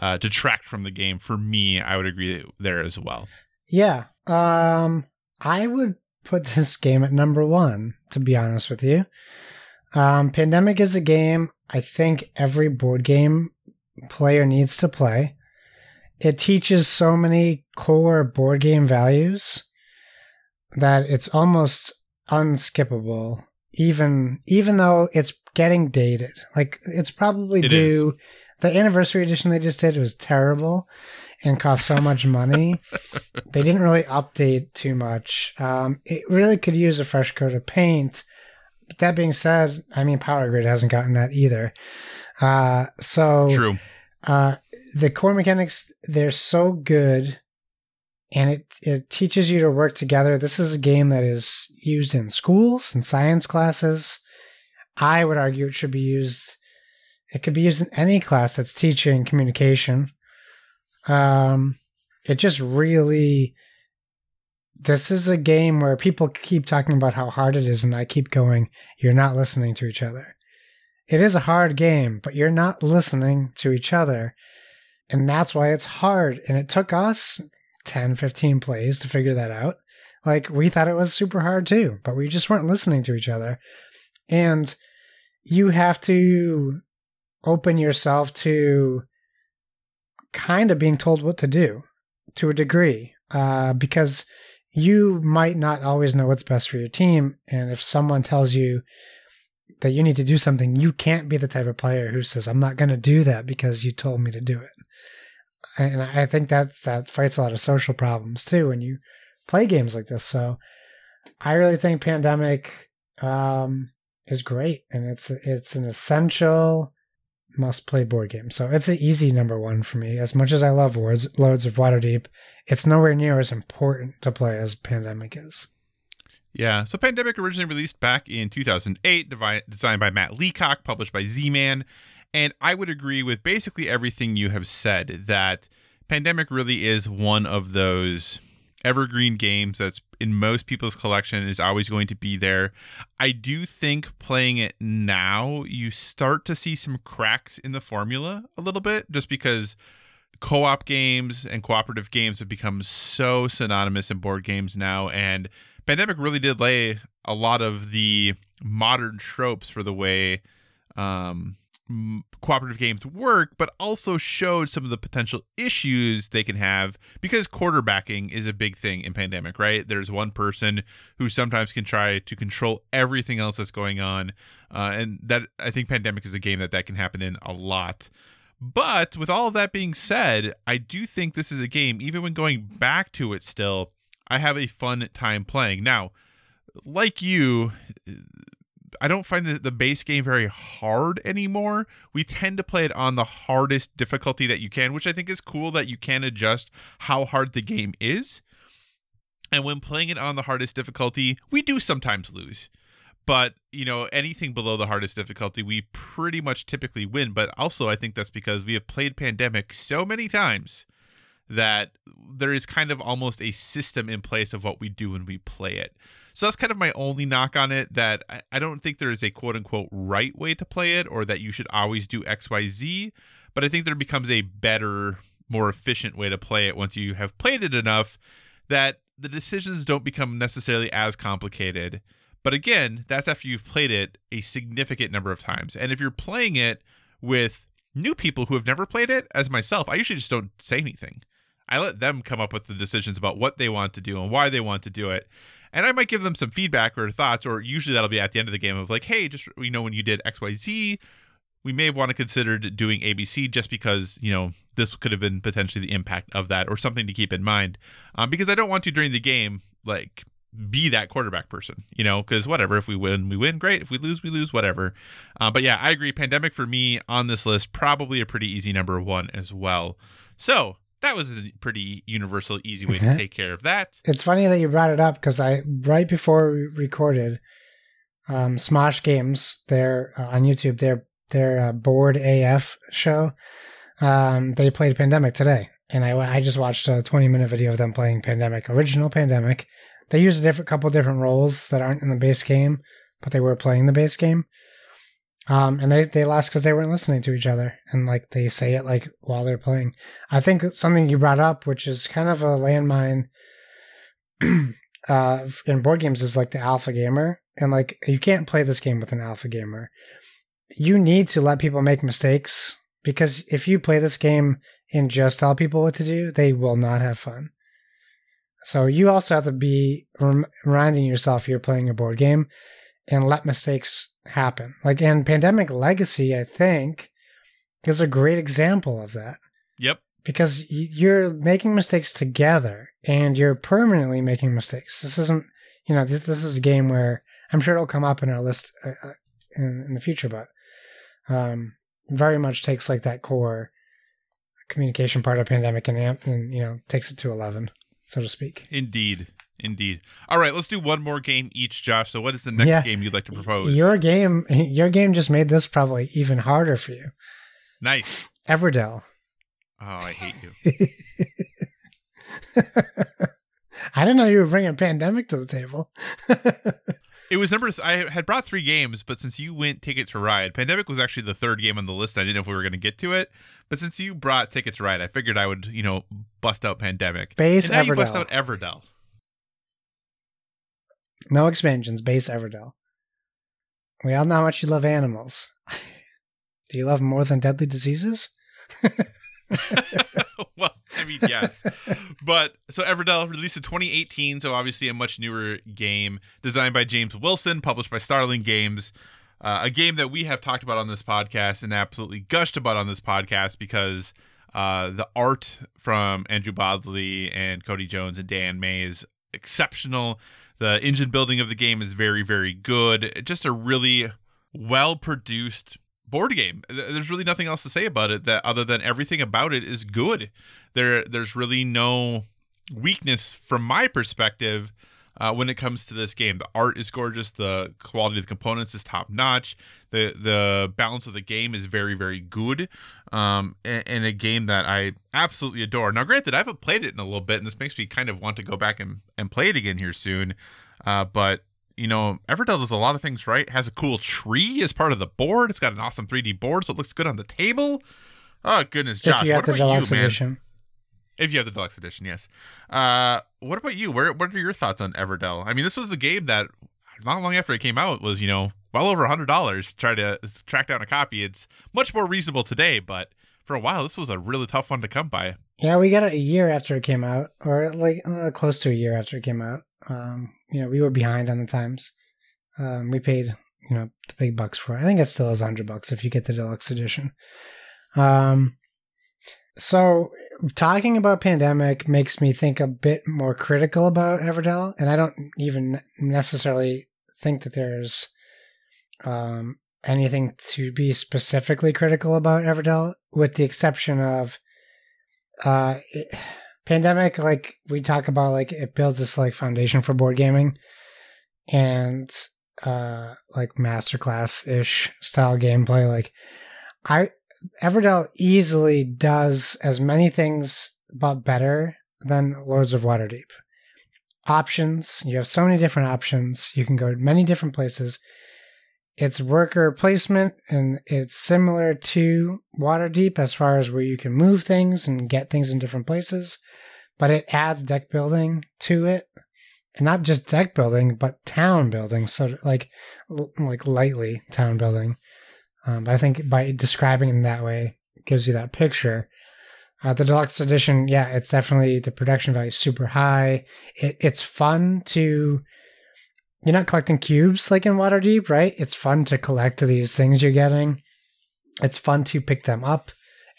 uh, detract from the game. For me, I would agree there as well. Yeah. Um I would put this game at number 1 to be honest with you. Um Pandemic is a game I think every board game player needs to play. It teaches so many core board game values that it's almost unskippable even even though it's getting dated. Like it's probably It due the anniversary edition they just did was terrible and cost so much money. they didn't really update too much. Um, it really could use a fresh coat of paint. But that being said, I mean, Power Grid hasn't gotten that either. Uh, so True. uh, the core mechanics they're so good, and it it teaches you to work together. This is a game that is used in schools and science classes. I would argue it should be used. It could be used in any class that's teaching communication. Um, it just really. This is a game where people keep talking about how hard it is, and I keep going, you're not listening to each other. It is a hard game, but you're not listening to each other. And that's why it's hard. And it took us 10, 15 plays to figure that out. Like, we thought it was super hard too, but we just weren't listening to each other. And you have to open yourself to kind of being told what to do to a degree, uh, because you might not always know what's best for your team. And if someone tells you that you need to do something, you can't be the type of player who says, I'm not going to do that because you told me to do it. And I think that's that fights a lot of social problems too when you play games like this. So I really think Pandemic um, is great, and it's it's an essential must play board game. So it's an easy number one for me. As much as I love Words Loads of Waterdeep, it's nowhere near as important to play as Pandemic is. Yeah. So Pandemic originally released back in 2008, devi- designed by Matt Leacock, published by Z-Man. And I would agree with basically everything you have said that Pandemic really is one of those evergreen games that's in most people's collection is always going to be there. I do think playing it now, you start to see some cracks in the formula a little bit just because co-op games and cooperative games have become so synonymous in board games now and pandemic really did lay a lot of the modern tropes for the way um, cooperative games work, but also showed some of the potential issues they can have because quarterbacking is a big thing in pandemic, right? There's one person who sometimes can try to control everything else that's going on, uh, and that I think pandemic is a game that that can happen in a lot. But with all of that being said, I do think this is a game, even when going back to it still, I have a fun time playing. Now, like you, I don't find the, the base game very hard anymore. We tend to play it on the hardest difficulty that you can, which I think is cool that you can adjust how hard the game is. And when playing it on the hardest difficulty, we do sometimes lose. But, you know, anything below the hardest difficulty, we pretty much typically win. But also, I think that's because we have played Pandemic so many times that there is kind of almost a system in place of what we do when we play it. So that's kind of my only knock on it that I don't think there is a quote unquote right way to play it or that you should always do XYZ, but I think there becomes a better, more efficient way to play it once you have played it enough that the decisions don't become necessarily as complicated. But again, that's after you've played it a significant number of times. And if you're playing it with new people who have never played it, as myself, I usually just don't say anything. I let them come up with the decisions about what they want to do and why they want to do it and I might give them some feedback or thoughts, or usually that'll be at the end of the game of like, hey, just you know, when you did X Y Z, we may have want to doing ABC just because you know this could have been potentially the impact of that or something to keep in mind, um, because I don't want to during the game like be that quarterback person, you know, because whatever, if we win, we win, great. If we lose, we lose, whatever. Uh, but yeah, I agree. Pandemic for me on this list, probably a pretty easy number one as well. So that was a pretty universal, easy way to take care of that. It's funny that you brought it up because I right before we recorded, um, Smosh Games, they're uh, on YouTube, their their uh, board AF show. Um, they played Pandemic today, and I I just watched a twenty minute video of them playing Pandemic, original Pandemic. They used a different couple different roles that aren't in the base game, but they were playing the base game. Um, and they, they lost because they weren't listening to each other. And like they say it like while they're playing. I think something you brought up, which is kind of a landmine uh, in board games, is like the alpha gamer. And like you can't play this game with an alpha gamer. You need to let people make mistakes because if you play this game and just tell people what to do, they will not have fun. So you also have to be rem- reminding yourself you're playing a board game and let mistakes happen. Like in Pandemic Legacy, I think is a great example of that. Yep. Because you're making mistakes together and you're permanently making mistakes. This isn't, you know, this, this is a game where I'm sure it'll come up in our list uh, uh in, in the future, but um, very much takes like that core communication part of Pandemic and, amp, and, you know, takes it to 11, so to speak. Indeed. Indeed. All right, let's do one more game each, Josh. So, what is the next yeah. game you'd like to propose? Your game, your game just made this probably even harder for you. Nice. Everdell. Oh, I hate you. I didn't know you were bringing pandemic to the table. it was number. Th- I had brought three games, but since you went Ticket to Ride, Pandemic was actually the third game on the list. I didn't know if we were going to get to it, but since you brought Ticket to Ride, I figured I would, you know, bust out Pandemic. Base and now Everdell. you bust out Everdell. No expansions, base Everdell. We all know how much you love animals. Do you love more than deadly diseases? well, I mean, yes. but so Everdell released in 2018, so obviously a much newer game designed by James Wilson, published by Starling Games. Uh, a game that we have talked about on this podcast and absolutely gushed about on this podcast because uh, the art from Andrew Bosley and Cody Jones and Dan May is exceptional. The engine building of the game is very, very good. Just a really well produced board game. There's really nothing else to say about it that other than everything about it is good. There, there's really no weakness from my perspective uh, when it comes to this game. The art is gorgeous. The quality of the components is top notch. The the balance of the game is very very good. Um, and, and, a game that I absolutely adore. Now, granted, I haven't played it in a little bit, and this makes me kind of want to go back and, and play it again here soon. Uh, but you know, Everdell does a lot of things right. It has a cool tree as part of the board. It's got an awesome 3D board, so it looks good on the table. Oh goodness, Josh, if you have what the about deluxe you, man? edition. If you have the deluxe edition, yes. Uh, what about you? Where what are your thoughts on Everdell? I mean, this was a game that not long after it came out was you know well over a hundred dollars to try to track down a copy. It's much more reasonable today, but for a while this was a really tough one to come by. Yeah, we got it a year after it came out, or like uh, close to a year after it came out. Um, you know, we were behind on the times. Um, we paid, you know, the big bucks for it. I think it still is hundred bucks if you get the deluxe edition. Um, so talking about pandemic makes me think a bit more critical about Everdell, and I don't even necessarily think that there's um, anything to be specifically critical about Everdell, with the exception of uh, it, pandemic. Like we talk about, like it builds this like foundation for board gaming, and uh, like masterclass ish style gameplay. Like I Everdell easily does as many things but better than Lords of Waterdeep. Options, you have so many different options. You can go to many different places. It's worker placement and it's similar to Waterdeep as far as where you can move things and get things in different places, but it adds deck building to it. And not just deck building, but town building. So like like lightly town building. Um, but I think by describing it in that way, gives you that picture. Uh, the deluxe edition, yeah, it's definitely the production value super high. It, it's fun to. You're not collecting cubes like in Waterdeep, right? It's fun to collect these things you're getting. It's fun to pick them up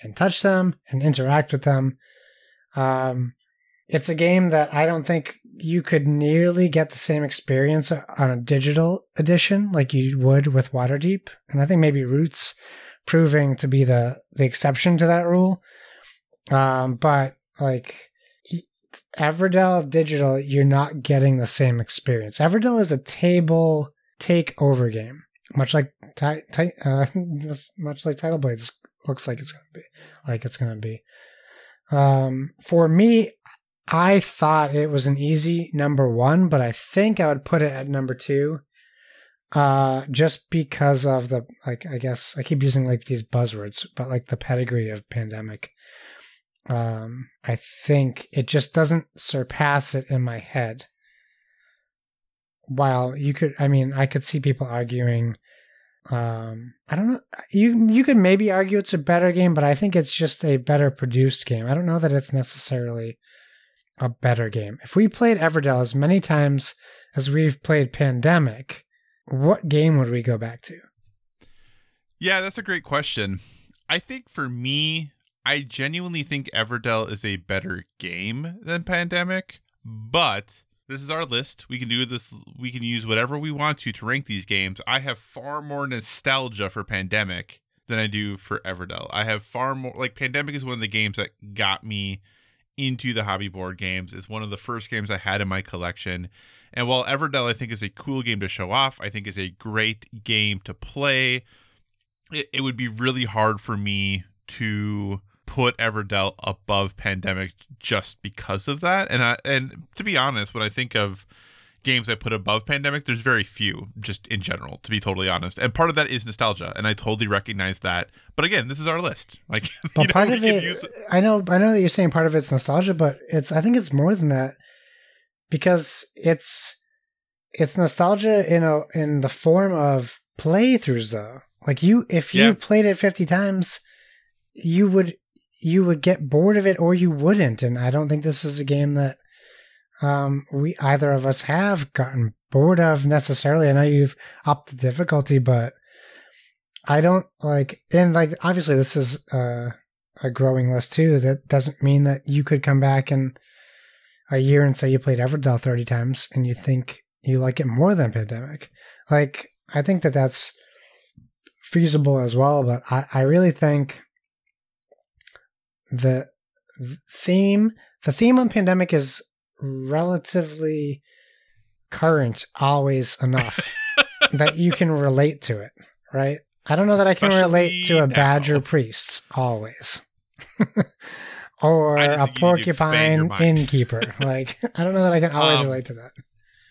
and touch them and interact with them. Um, it's a game that I don't think you could nearly get the same experience on a digital edition like you would with Waterdeep, and I think maybe Roots proving to be the the exception to that rule. Um, but like Everdell digital, you're not getting the same experience. Everdell is a table takeover game, much like ti- ti- uh, much like Tidal Blades looks like it's gonna be, like it's gonna be. Um, for me, I thought it was an easy number one, but I think I would put it at number two. Uh, just because of the like, I guess I keep using like these buzzwords, but like the pedigree of pandemic. Um, I think it just doesn't surpass it in my head. While you could, I mean, I could see people arguing. Um, I don't know. You you could maybe argue it's a better game, but I think it's just a better produced game. I don't know that it's necessarily a better game. If we played Everdell as many times as we've played Pandemic, what game would we go back to? Yeah, that's a great question. I think for me, I genuinely think Everdell is a better game than Pandemic, but this is our list. We can do this we can use whatever we want to to rank these games. I have far more nostalgia for Pandemic than I do for Everdell. I have far more like Pandemic is one of the games that got me into the hobby board games. It's one of the first games I had in my collection. And while Everdell I think is a cool game to show off, I think is a great game to play. It, it would be really hard for me to put Everdell above Pandemic just because of that. And I, and to be honest, when I think of games I put above Pandemic, there's very few, just in general, to be totally honest. And part of that is nostalgia, and I totally recognize that. But again, this is our list. Like, but know, part of it, use... I know, I know that you're saying part of it's nostalgia, but it's, I think it's more than that because it's, it's nostalgia in a in the form of playthroughs, though. Like you, if you yeah. played it 50 times, you would you would get bored of it or you wouldn't. And I don't think this is a game that um, we either of us have gotten bored of necessarily. I know you've upped the difficulty, but I don't like, and like, obviously, this is uh, a growing list too. That doesn't mean that you could come back in a year and say you played Everdell 30 times and you think you like it more than Pandemic. Like, I think that that's feasible as well, but I, I really think the theme the theme on pandemic is relatively current always enough that you can relate to it right? I don't know that Especially i can relate to a now. badger priest always. Or a porcupine innkeeper. Like i don't know that i can always um, relate to that.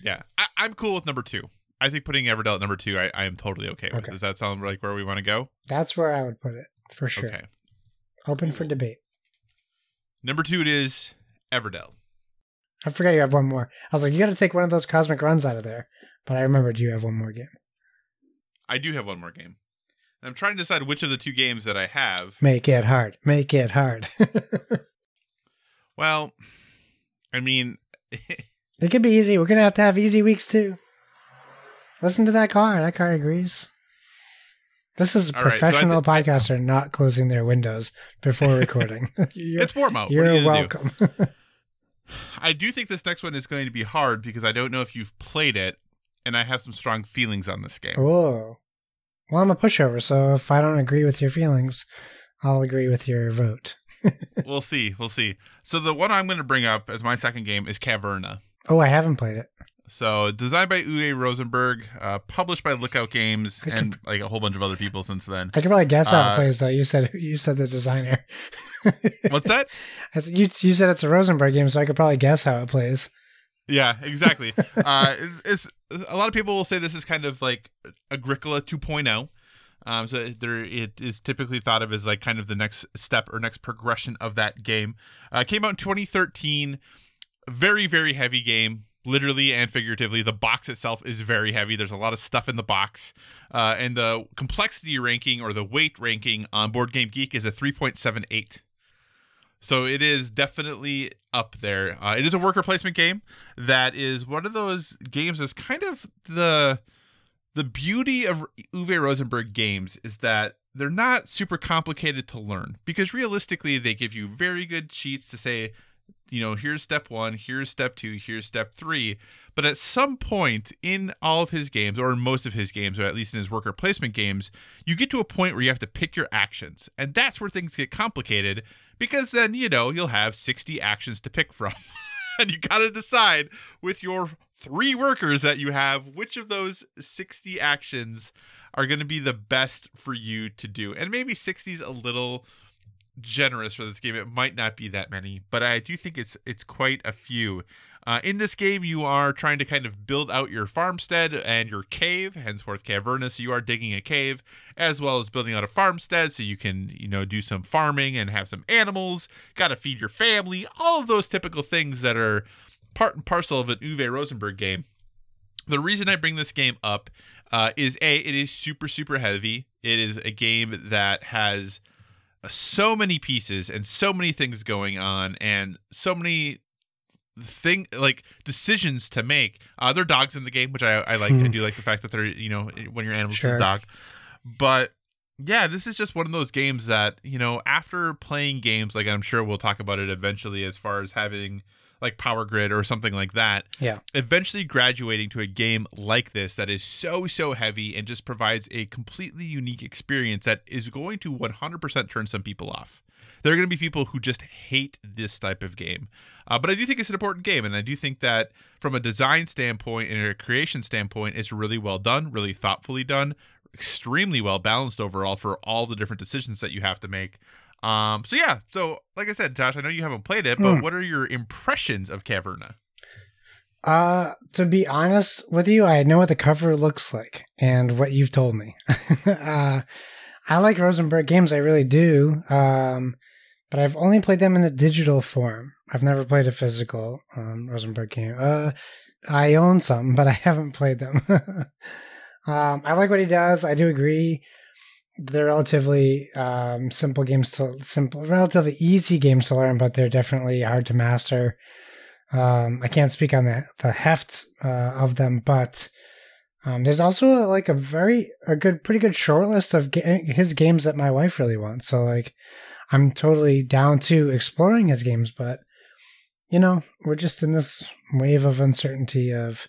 yeah. I, am cool with number two. I think putting everdell at number two i, I am totally okay with. Okay. does that sound like where we want to go? That's where i would put it for sure. Okay. Open for debate. Number two, it is Everdell. I forgot you have one more. I was like, you got to take one of those cosmic runs out of there. But I remembered you have one more game. I do have one more game. I'm trying to decide which of the two games that I have. Make it hard. Make it hard. Well, I mean, it could be easy. We're gonna have to have easy weeks too. Listen to that car. That car agrees. This is a All right, so professional thi- podcaster not closing their windows before recording. it's warm out. What are you're you gonna do? welcome. I do think this next one is going to be hard because I don't know if you've played it, and I have some strong feelings on this game. Whoa. Well, I'm a pushover, so if I don't agree with your feelings, I'll agree with your vote. we'll see. We'll see. So the one I'm going to bring up as my second game is Caverna. Oh, I haven't played it. So designed by Uwe Rosenberg, uh, published by Lookout Games, could- and like a whole bunch of other people since then. I can probably guess how Uh, it plays, though. You said you said the designer. What's that? I said, you, you said it's a Rosenberg game, so I could probably guess how it plays. Yeah, exactly. uh, it's, it's a lot of people will say this is kind of like Agricola 2.0. Um, so there, it is typically thought of as like kind of the next step or next progression of that game. Uh, came out in 2013. Very, very heavy game, literally and figuratively. The box itself is very heavy. There's a lot of stuff in the box, uh, and the complexity ranking or the weight ranking on Board Game Geek is a 3.78. So it is definitely up there. Uh, it is a worker placement game that is one of those games that's kind of the the beauty of Uwe Rosenberg games is that they're not super complicated to learn because realistically they give you very good cheats to say you know here's step 1 here's step 2 here's step 3 but at some point in all of his games or in most of his games or at least in his worker placement games you get to a point where you have to pick your actions. And that's where things get complicated because then you know you'll have 60 actions to pick from. And you got to decide with your three workers that you have which of those 60 actions are going to be the best for you to do. And maybe 60 is a little generous for this game it might not be that many but i do think it's it's quite a few uh, in this game you are trying to kind of build out your farmstead and your cave henceforth cavernous. so you are digging a cave as well as building out a farmstead so you can you know do some farming and have some animals got to feed your family all of those typical things that are part and parcel of an uwe rosenberg game the reason I bring this game up uh, is a it is super super heavy. It is a game that has so many pieces and so many things going on and so many thing like decisions to make. Uh, there are dogs in the game, which I, I like. I do like the fact that they're you know when your animal's Sure. a dog, but yeah, this is just one of those games that you know after playing games like I'm sure we'll talk about it eventually as far as having like Power Grid or something like that Yeah. eventually graduating to a game like this that is so so heavy and just provides a completely unique experience that is going to 100% turn some people off. There are going to be people who just hate this type of game. Uh, but i do think it's an important game and i do think that from a design standpoint and a creation standpoint it's really well done really thoughtfully done extremely well balanced overall for all the different decisions that you have to make um, so yeah, so like I said, Josh, I know you haven't played it, but Hmm. what are your impressions of Caverna? Uh, to be honest with you, I know what the cover looks like and what you've told me. uh, I like Rosenberg games, I really do. Um, but I've only played them in a digital form. I've never played a physical um, Rosenberg game. Uh, I own some, but I haven't played them. um, I like what he does. I do agree. They're relatively um, simple games to simple, relatively easy games to learn, but they're definitely hard to master. Um, I can't speak on the the heft uh, of them, but um, there's also like a very a good, pretty good short list of ga- his games that my wife really wants. So like, I'm totally down to exploring his games, but you know, we're just in this wave of uncertainty of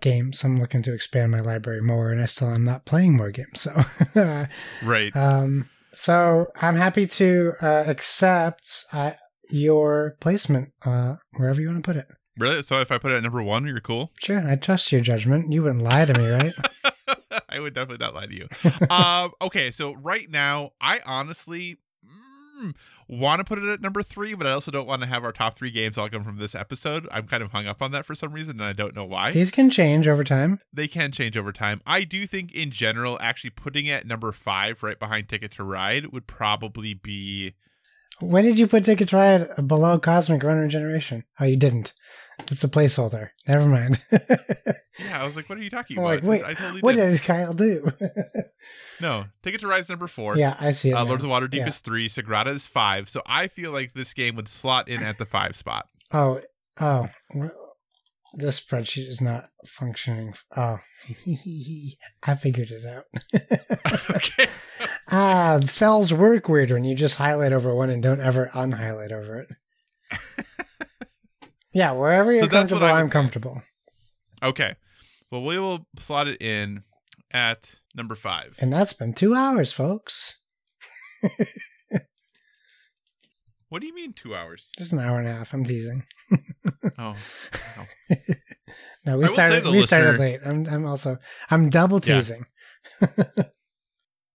games. I'm looking to expand my library more, and I still am not playing more games. So, Right. um, so I'm happy to uh, accept uh, your placement uh, wherever you want to put it. Really? So if I put it at number one, you're cool? Sure, I trust your judgment. You wouldn't lie to me, right? I would definitely not lie to you. um, okay, so right now, I honestly, mm, want to put it at number three, but I also don't want to have our top three games all come from this episode. I'm kind of hung up on that for some reason, and I don't know why. These can change over time. They can change over time. I do think, in general, actually putting it at number five, right behind Ticket to Ride, would probably be. When did you put Ticket to Ride below Cosmic Run Regeneration? Oh, you didn't. It's a placeholder. Never mind. Yeah, I was like, what are you talking I'm about? like, wait, I totally what did. Kyle do? No, Take Ticket to Ride's number four. yeah, I see it. Uh. Lords of Waterdeep Yeah. is three. Sagrada is five. So I feel like this game would slot in at the five spot. Oh, oh, this spreadsheet is not functioning. Oh, I figured it out. okay. ah, cells work weird when you just highlight over one and don't ever unhighlight over it. yeah, wherever you're So comfortable, I'm say. comfortable. Okay. Well, we will slot it in at number five. And that's been two hours, folks. What do you mean two hours? Just an hour and a half. I'm teasing. Oh, No, I we started. We started late. I'm. I'm also. I'm double Yeah. teasing.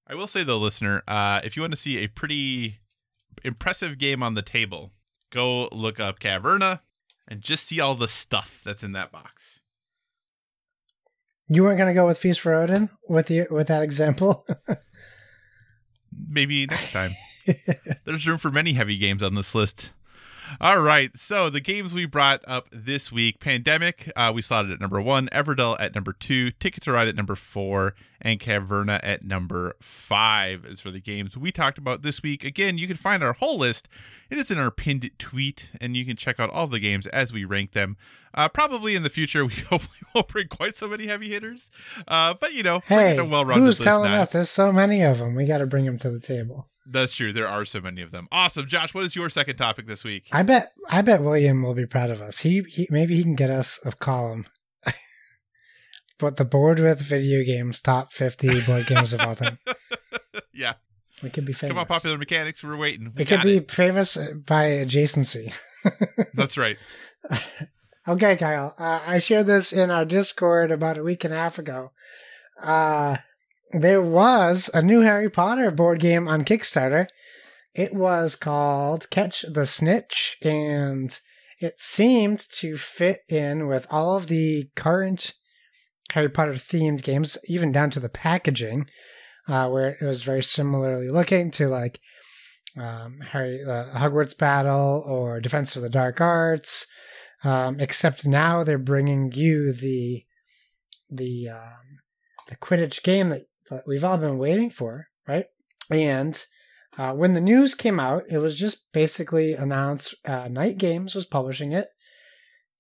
I will say though, listener, uh, if you want to see a pretty impressive game on the table, go look up Caverna and just see all the stuff that's in that box. You weren't gonna go with Feast for Odin with the with that example. Maybe next time. There's room for many heavy games on this list. All right, so the games we brought up this week: Pandemic, uh, we slotted at number one; Everdell at number two; Ticket to Ride at number four; and Caverna at number five. As for the games we talked about this week, again, you can find our whole list. It is in our pinned tweet, and you can check out all the games as we rank them. Uh, probably in the future, we hopefully won't bring quite so many heavy hitters, uh, but you know, we're hey, a well-rounded who's list telling now. us? There's so many of them. We got to bring them to the table. That's true. There are so many of them. Awesome, Josh. What is your second topic this week? I bet. I bet William will be proud of us. He, he maybe he can get us a column. but the board with video games top 50 board games of all time. yeah, We could be famous. come on, popular mechanics. We're waiting. We It could be it. famous by adjacency. That's right. Okay, Kyle. Uh, I shared this in our Discord about a week and a half ago. Uh, there was a new Harry Potter board game on Kickstarter. It was called Catch the Snitch, and it seemed to fit in with all of the current Harry Potter themed games, even down to the packaging, uh, where it was very similarly looking to like um, Harry uh, Hogwarts Battle or Defense of the Dark Arts. Um, except now they're bringing you the the um, the Quidditch game that, that we've all been waiting for, right? And uh, when the news came out, it was just basically announced uh, Knight Games was publishing it,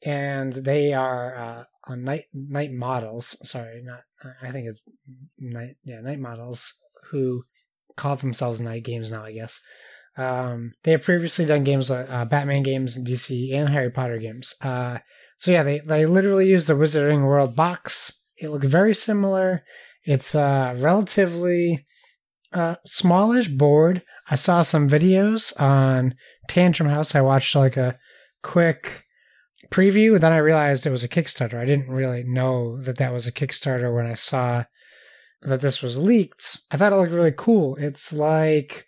and they are uh, on Knight Knight Models. Sorry, not I think it's Knight yeah Knight Models who call themselves Knight Games now, I guess. Um, they have previously done games like uh, Batman games, DC, and Harry Potter games. Uh, so yeah, they they literally use the Wizarding World box. It looked very similar. It's a relatively uh, smallish board. I saw some videos on Tantrum House. I watched like a quick preview. Then I realized it was a Kickstarter. I didn't really know that that was a Kickstarter when I saw that this was leaked. I thought it looked really cool. It's like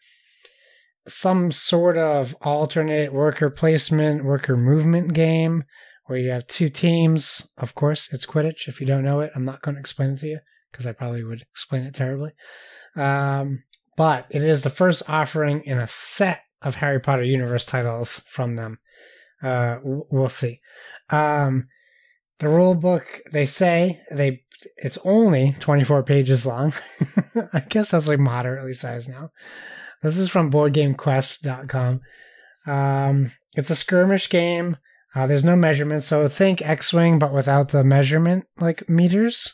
some sort of alternate worker placement, worker movement game where you have two teams. Of course, it's Quidditch. If you don't know it, I'm not going to explain it to you because I probably would explain it terribly. Um, but it is the first offering in a set of Harry Potter universe titles from them. Uh, we'll see. Um, the rule book, they say they it's only 24 pages long. I guess that's like moderately sized now. This is from BoardGameQuest.com. Um, it's a skirmish game. Uh, there's no measurement, so think X-wing, but without the measurement like meters.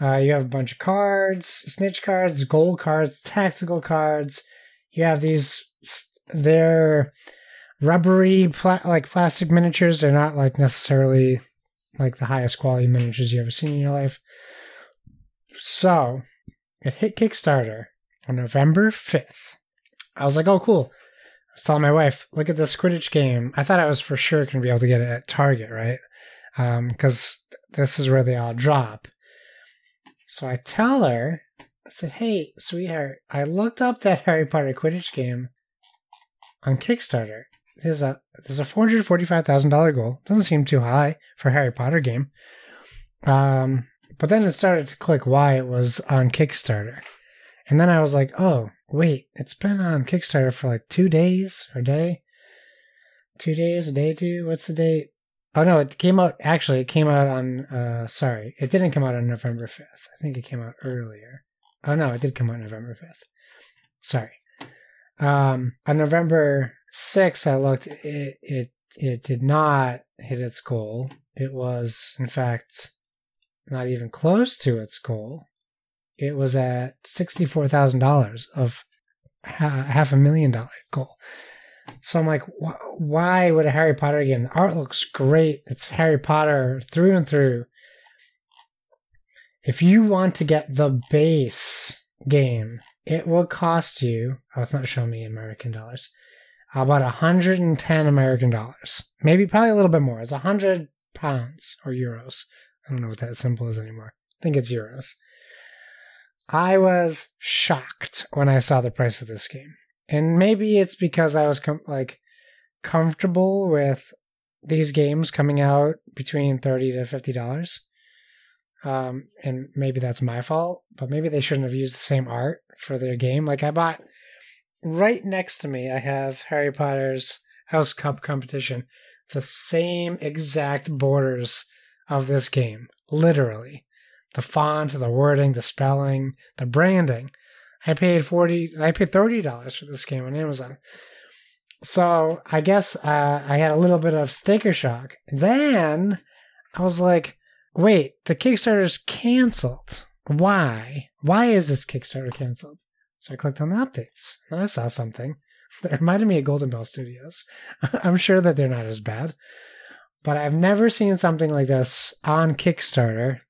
Uh, you have a bunch of cards, snitch cards, gold cards, tactical cards. You have these. They're rubbery, pla- like plastic miniatures. They're not like necessarily like the highest quality miniatures you ever seen in your life. So it hit Kickstarter on November 5th. I was like, oh, cool. I was telling my wife, look at this Quidditch game. I thought I was for sure going to be able to get it at Target, right? Because this is where they all drop. So I tell her, I said, hey, sweetheart, I looked up that Harry Potter Quidditch game on Kickstarter. There's a there's a four hundred forty five thousand dollar goal. Doesn't seem too high for a Harry Potter game. Um, but then it started to click why it was on Kickstarter, and then I was like, oh wait, it's been on Kickstarter for like two days or a day, two days, a day two. What's the date? Oh no, it came out. Actually, it came out on. Uh, sorry, it didn't come out on November fifth. I think it came out earlier. Oh no, it did come out November fifth. Sorry. Um, on November sixth, I looked. It it it did not hit its goal. It was, in fact, not even close to its goal. It was at sixty-four thousand dollars of ha- half a million dollar goal. So I'm like, wh- why would a Harry Potter game? The art looks great. It's Harry Potter through and through. If you want to get the base game, it will cost you. Oh, it's not showing me American dollars. About 110 American dollars. Maybe, probably a little bit more. It's 100 pounds or euros. I don't know what that symbol is anymore. I think it's euros. I was shocked when I saw the price of this game. And maybe it's because I was com- like comfortable with these games coming out between 30 to $50. Um, and maybe that's my fault, but maybe they shouldn't have used the same art for their game. Like I bought right next to me, I have Harry Potter's House Cup competition, the same exact borders of this game, literally. The font, the wording, the spelling, the branding. I paid forty. I paid thirty dollars for this game on Amazon. So I guess uh, I had a little bit of sticker shock. Then I was like, "Wait, the Kickstarter's canceled. Why? Why is this Kickstarter canceled?" So I clicked on the updates, and I saw something that reminded me of Golden Bell Studios. I'm sure that they're not as bad, but I've never seen something like this on Kickstarter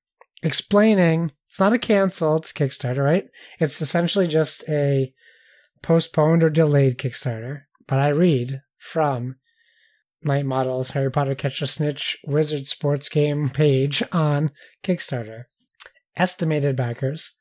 explaining it's not a canceled Kickstarter, right? It's essentially just a postponed or delayed Kickstarter. But I read from Knight Models Harry Potter Catch a Snitch Wizard Sports Game page on Kickstarter. Estimated backers.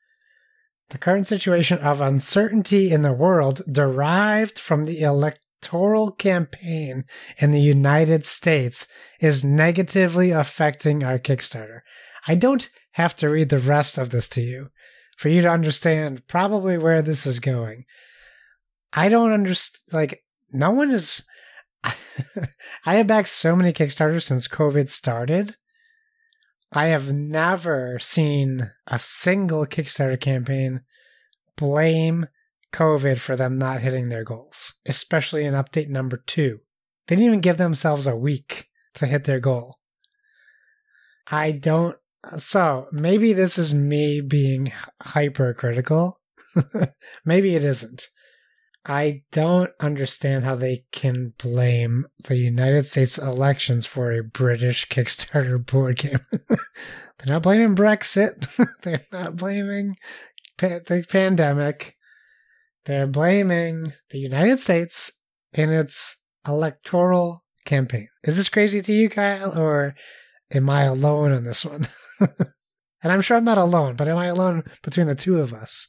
The current situation of uncertainty in the world derived from the electoral campaign in the United States is negatively affecting our Kickstarter. I don't have to read the rest of this to you for you to understand probably where this is going. I don't understand. Like, no one is. I have backed so many Kickstarters since COVID started. I have never seen a single Kickstarter campaign blame COVID for them not hitting their goals, especially in update number two. They didn't even give themselves a week to hit their goal. I don't so maybe this is me being hypercritical. maybe it isn't. I don't understand how they can blame the United States elections for a British Kickstarter board game. They're not blaming Brexit. They're not blaming pa- the pandemic. They're blaming the United States in its electoral campaign. Is this crazy to you, Kyle, or am I alone on this one? and I'm sure I'm not alone, but am I alone between the two of us?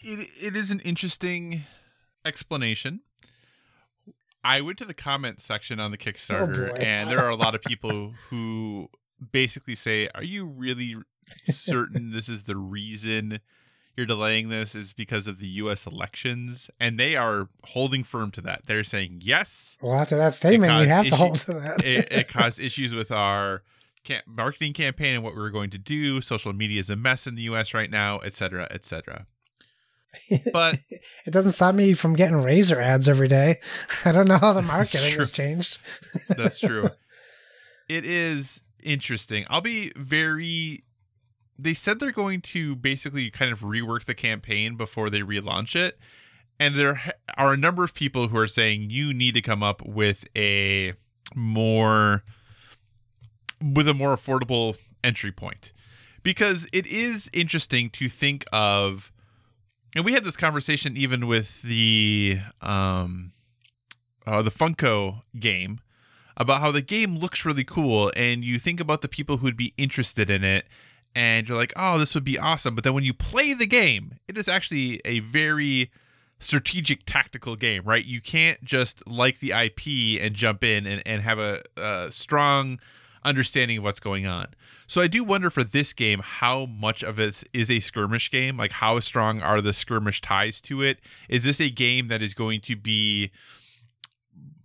It it is an interesting explanation. I went to the comment section on the Kickstarter, oh, boy. and there are a lot of people who basically say, "Are you really certain this is the reason you're delaying this? Is because of the U.S. elections?" And they are holding firm to that. They're saying, "Yes, Well, after that statement, you have to hold to that. it, it caused issues with our marketing campaign and what we were going to do. Social media is a mess in the U.S. right now, et cetera, et cetera." But it doesn't stop me from getting razor ads every day. I don't know how the marketing has changed. That's true. it is interesting. I'll be very. They said they're going to basically kind of rework the campaign before they relaunch it. And there are a number of people who are saying you need to come up with a more with a more affordable entry point because it is interesting to think of and we had this conversation even with the um uh, the Funko game about how the game looks really cool and you think about the people who would be interested in it and you're like, "Oh, this would be awesome." But then when you play the game, it is actually a very strategic tactical game, right? You can't just like the IP and jump in and, and have a, a strong understanding of what's going on. So I do wonder for this game how much of it is a skirmish game. Like how strong are the skirmish ties to it? Is this a game that is going to be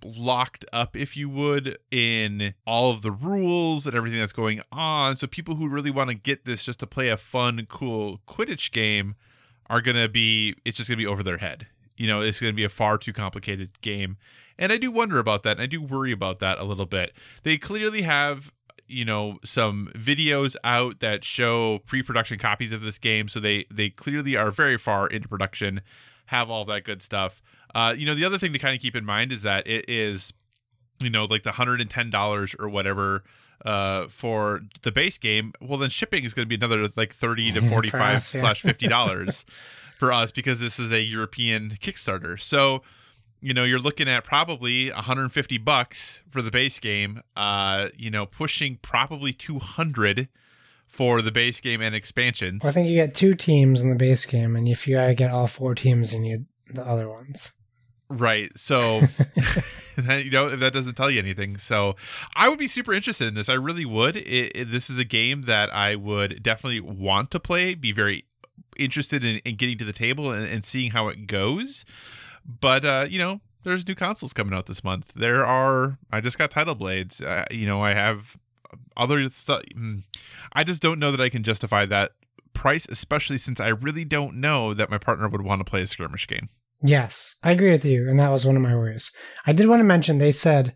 locked up, if you would, in all of the rules and everything that's going on? So people who really want to get this just to play a fun, cool Quidditch game are to be, it's just to be over their head. You know, it's to be a far too complicated game. And I do wonder about that. And I do worry about that a little bit. They clearly have you know some videos out that show pre-production copies of this game so they they clearly are very far into production have all that good stuff uh you know the other thing to kind of keep in mind is that it is you know like the $110 or whatever uh for the base game well then shipping is going to be another like 30 to 45 us, yeah. slash 50 dollars for us because this is a european kickstarter so you know you're looking at probably 150 bucks for the base game uh you know pushing probably 200 for the base game and expansions. Well, I think you get two teams in the base game, and if you gotta get all four teams, you need the other ones. right so you know if that doesn't tell you anything. So i would be super interested in this. I really would. It, it- this is a game that i would definitely want to play be very interested in, in getting to the table and, and seeing how it goes but uh you know there's new consoles coming out this month there are i just got Tidal Blades uh, you know i have other stuff i just don't know that i can justify that price especially since i really don't know that my partner would want to play a skirmish game Yes, I agree with you, and that was one of my worries. I did want to mention they said,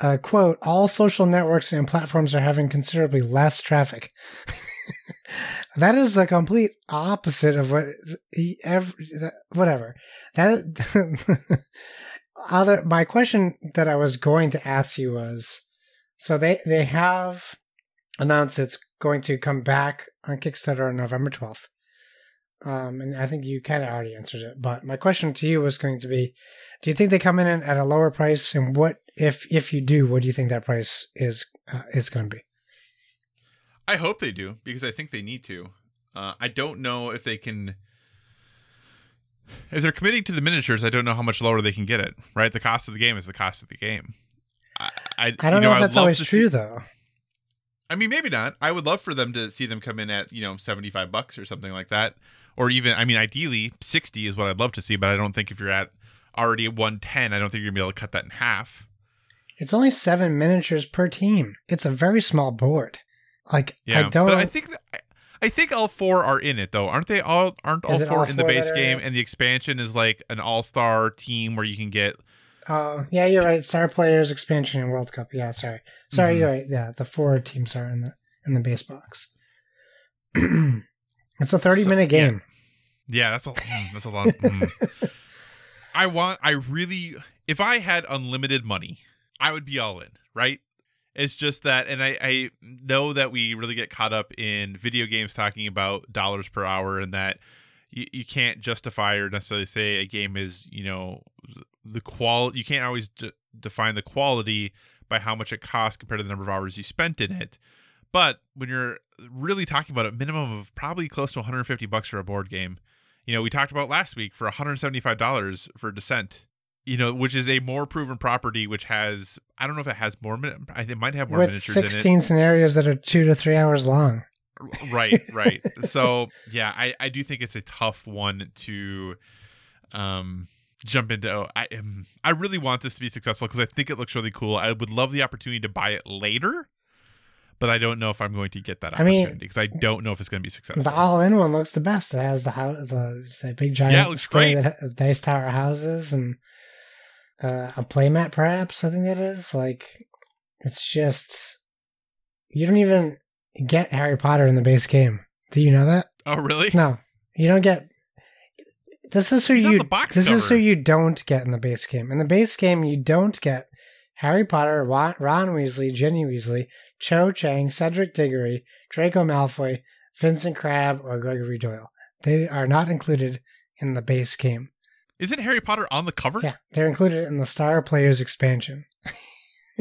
uh, "quote All social networks and platforms are having considerably less traffic." that is the complete opposite of what he ever. Whatever that. other my question that I was going to ask you was, so they they have announced it's going to come back on Kickstarter on November twelfth. Um, and I think you kind of already answered it. But my question to you was going to be: Do you think they come in at a lower price? And what if if you do, what do you think that price is uh, is going to be? I hope they do because I think they need to. Uh, I don't know if they can. If they're committing to the miniatures, I don't know how much lower they can get it. Right, the cost of the game is the cost of the game. I I, I don't you know, if that's always true see- though. I mean, maybe not. I would love for them to see them come in at you know seventy five bucks or something like that, or even I mean, ideally sixty is what I'd love to see. But I don't think if you're at already one ten, I don't think you're gonna be able to cut that in half. It's only seven miniatures per team. It's a very small board. Like Yeah, I don't. but I think that, I- I think all four are in it though, aren't they? All aren't all four all in the base game, in and the expansion is like an all star team where you can get. Oh, yeah, you're right. Star players, expansion, and World Cup. Yeah, sorry, sorry, Mhm. you're right. Yeah, the four teams are in the in the base box. it's a thirty So- minute game. Yeah, that's a mm, that's a lot. mm. I want. I really. If I had unlimited money, I would be all in. Right. It's just that, and I, I know that we really get caught up in video games talking about dollars per hour, and that you, you can't justify or necessarily say a game is, you know, the quality, You can't always define the quality by how much it costs compared to the number of hours you spent in it. But when you're really talking about a minimum of probably close to 150 bucks for a board game, you know, we talked about last week for 175 dollars for Descent. You know, which is a more proven property, which has I don't know if it has more. I think it might have more With miniatures in sixteen scenarios that are two to three hours long. Right, right. so yeah, I I do think it's a tough one to um jump into. Oh, I am. I really want this to be successful because I think it looks really cool. I would love the opportunity to buy it later. But I don't know if I'm going to get that I mean- opportunity because I don't know if it's going to be successful. The all-in one looks the best. It has the house, the, the big giant, Yeah, it looks thing that ha- dice tower houses, and uh, a playmat. Perhaps I think that is like it's just you don't even get Harry Potter in the base game. Do you know that? oh, really? No, you don't get. This is who He's you. the box this is who you don't get in the base game. In the base game, you don't get Harry Potter, Ron, Ron Weasley, Ginny Weasley, Cho Chang, Cedric Diggory, Draco Malfoy, Vincent Crabbe, or Gregory Goyle. They are not included in the base game. Isn't Harry Potter on the cover? Yeah, they're included in the Star Players expansion.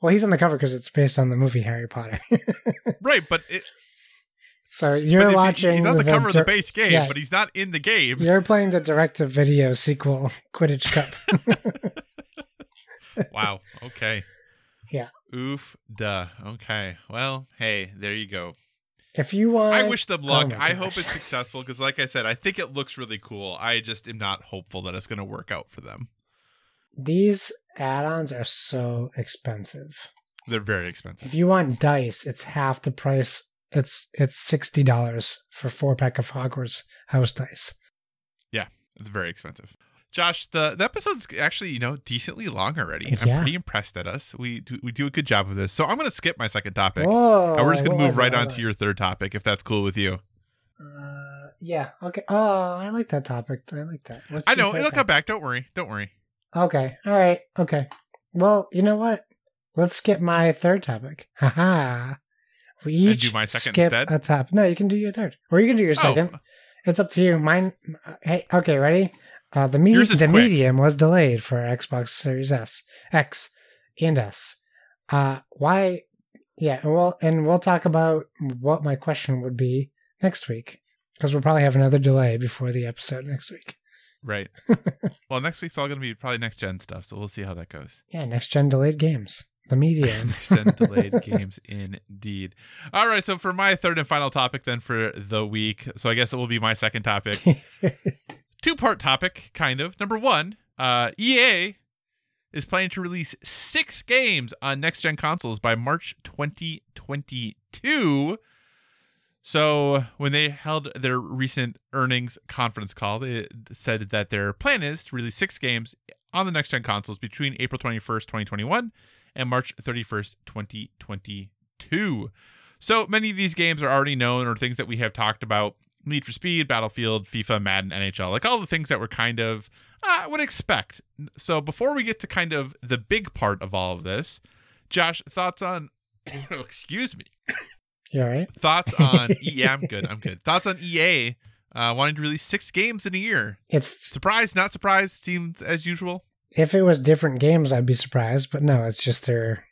well, he's on the cover because it's based on the movie Harry Potter. Right, but it, So you're he- watching. He's on the cover of the base game, yeah. but he's not in the game. You're playing the direct-to-video sequel, Quidditch Cup. Wow. Okay. Yeah. Oof. Duh. Okay. Well, hey, there you go. If you want, I wish them oh luck. Oh I hope it's successful because, like I said, I think it looks really cool. I just am not hopeful that it's going to work out for them. these add-ons are so expensive. They're very expensive. If you want dice, it's half the price. It's it's sixty dollars for four pack of Hogwarts house dice. Yeah, it's very expensive. Josh, the, the episode's actually, you know, decently long already. I'm pretty impressed at us. We do, we do a good job of this. So I'm going to skip my second topic. Whoa! and we're just going to move right on to your third topic, if that's cool with you. Uh, yeah. Okay. Oh, I like that topic. I like that. What's I know it'll topic? come back. Don't worry. Don't worry. Okay. All right. Okay. Well, you know what? Let's skip my third topic. Haha. We And each do my second skip instead? a top. No, you can do your third, or you can do your second. Oh, It's up to you. Mine. uh, Hey. Okay. Ready? Uh, the me- the quick. medium was delayed for Xbox Series S, X, and S. Uh, why? Yeah. And we'll and we'll talk about what my question would be next week because we'll probably have another delay before the episode next week. right. well, next week's all going to be probably next gen stuff. So we'll see how that goes. Yeah. Next gen delayed games. The medium. next gen delayed games, indeed. All right. So for my third and final topic, then for the week. So I guess it will be my second topic. Two part topic, kind of. Number one, uh, EA is planning to release six games on next gen consoles by March 2022. So when they held their recent earnings conference call, they said that their plan is to release six games on the next gen consoles between April 21st, 2021 and March 31st, 2022. So many of these games are already known or things that we have talked about Need for Speed, Battlefield, FIFA, Madden, NHL, like all the things that we're kind of uh, would expect. So before we get to kind of the big part of all of this, Josh, thoughts on? oh, excuse me. you all right? Thoughts on? yeah, I'm good. I'm good. Thoughts on EA uh, wanting to release six games in a year? It's surprise, Not surprise. Seemed as usual. if it was different games, I'd be surprised. But no, it's just their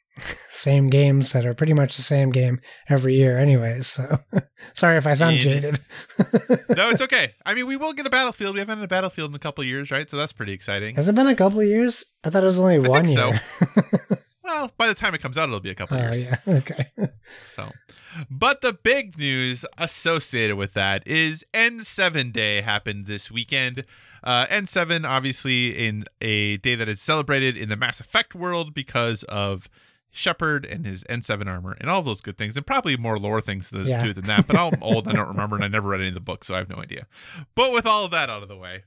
same games that are pretty much the same game every year, anyway So sorry if I sound jaded. No, it's okay. I mean, we will get a Battlefield. We haven't had a Battlefield in a couple of years, right? So that's pretty exciting. Has it been a couple of years? I thought it was only one think so. year. Well, by the time it comes out, it'll be a couple oh years. yeah, okay. So, but the big news associated with that is N7 Day happened this weekend. Uh, N7, obviously, in a day that is celebrated in the Mass Effect world because of Shepard and his N7 armor and all those good things, and probably more lore things to Yeah. do than that. But I'm old, I don't remember, and I never read any of the books, so I have no idea. But with all of that out of the way,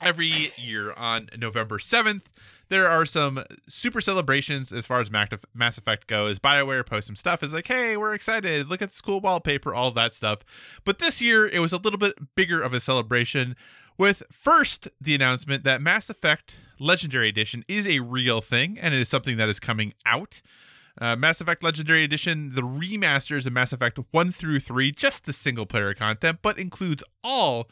every year on November 7th, there are some super celebrations as far as Mass Effect goes. BioWare posts some stuff. Is like, hey, we're excited. Look at this cool wallpaper, all that stuff. But this year, it was a little bit bigger of a celebration with first the announcement that Mass Effect Legendary Edition is a real thing and it is something that is coming out. Uh, Mass Effect Legendary Edition, the remasters of Mass Effect 1 through 3, just the single player content, but includes all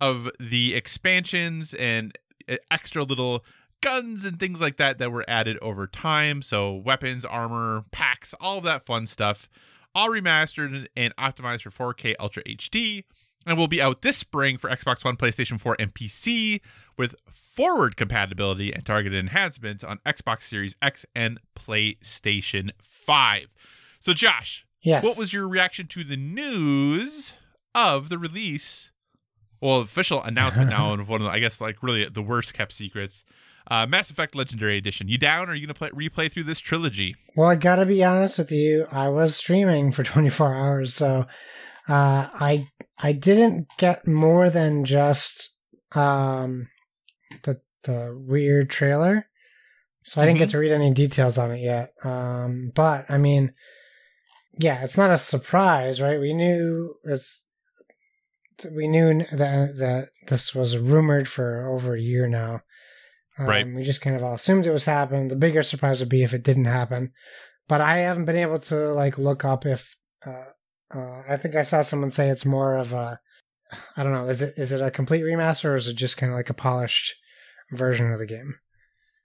of the expansions and uh, extra little guns and things like that that were added over time. So, weapons, armor, packs, all of that fun stuff, all remastered and optimized for 4K Ultra HD. And will be out this spring for Xbox One, PlayStation 4, and PC with forward compatibility and targeted enhancements on Xbox Series X and PlayStation 5. So, Josh, Yes. what was your reaction to the news of the release? Well, official announcement now of one of the, I guess like really the worst kept secrets. Uh, Mass Effect Legendary Edition. You down? Or are you gonna play replay through this trilogy? Well, I gotta be honest with you. I was streaming for 24 hours, so uh, I I didn't get more than just um, the the weird trailer. So I didn't get to read any details on it yet. Um, but I mean, yeah, it's not a surprise, right? We knew it's we knew that that this was rumored for over a year now. Um, Right. We just kind of all assumed it was happening. The bigger surprise would be if it didn't happen. But I haven't been able to like look up if. Uh, uh, I think I saw someone say it's more of a. I don't know. Is it is it a complete remaster or is it just kind of like a polished version of the game?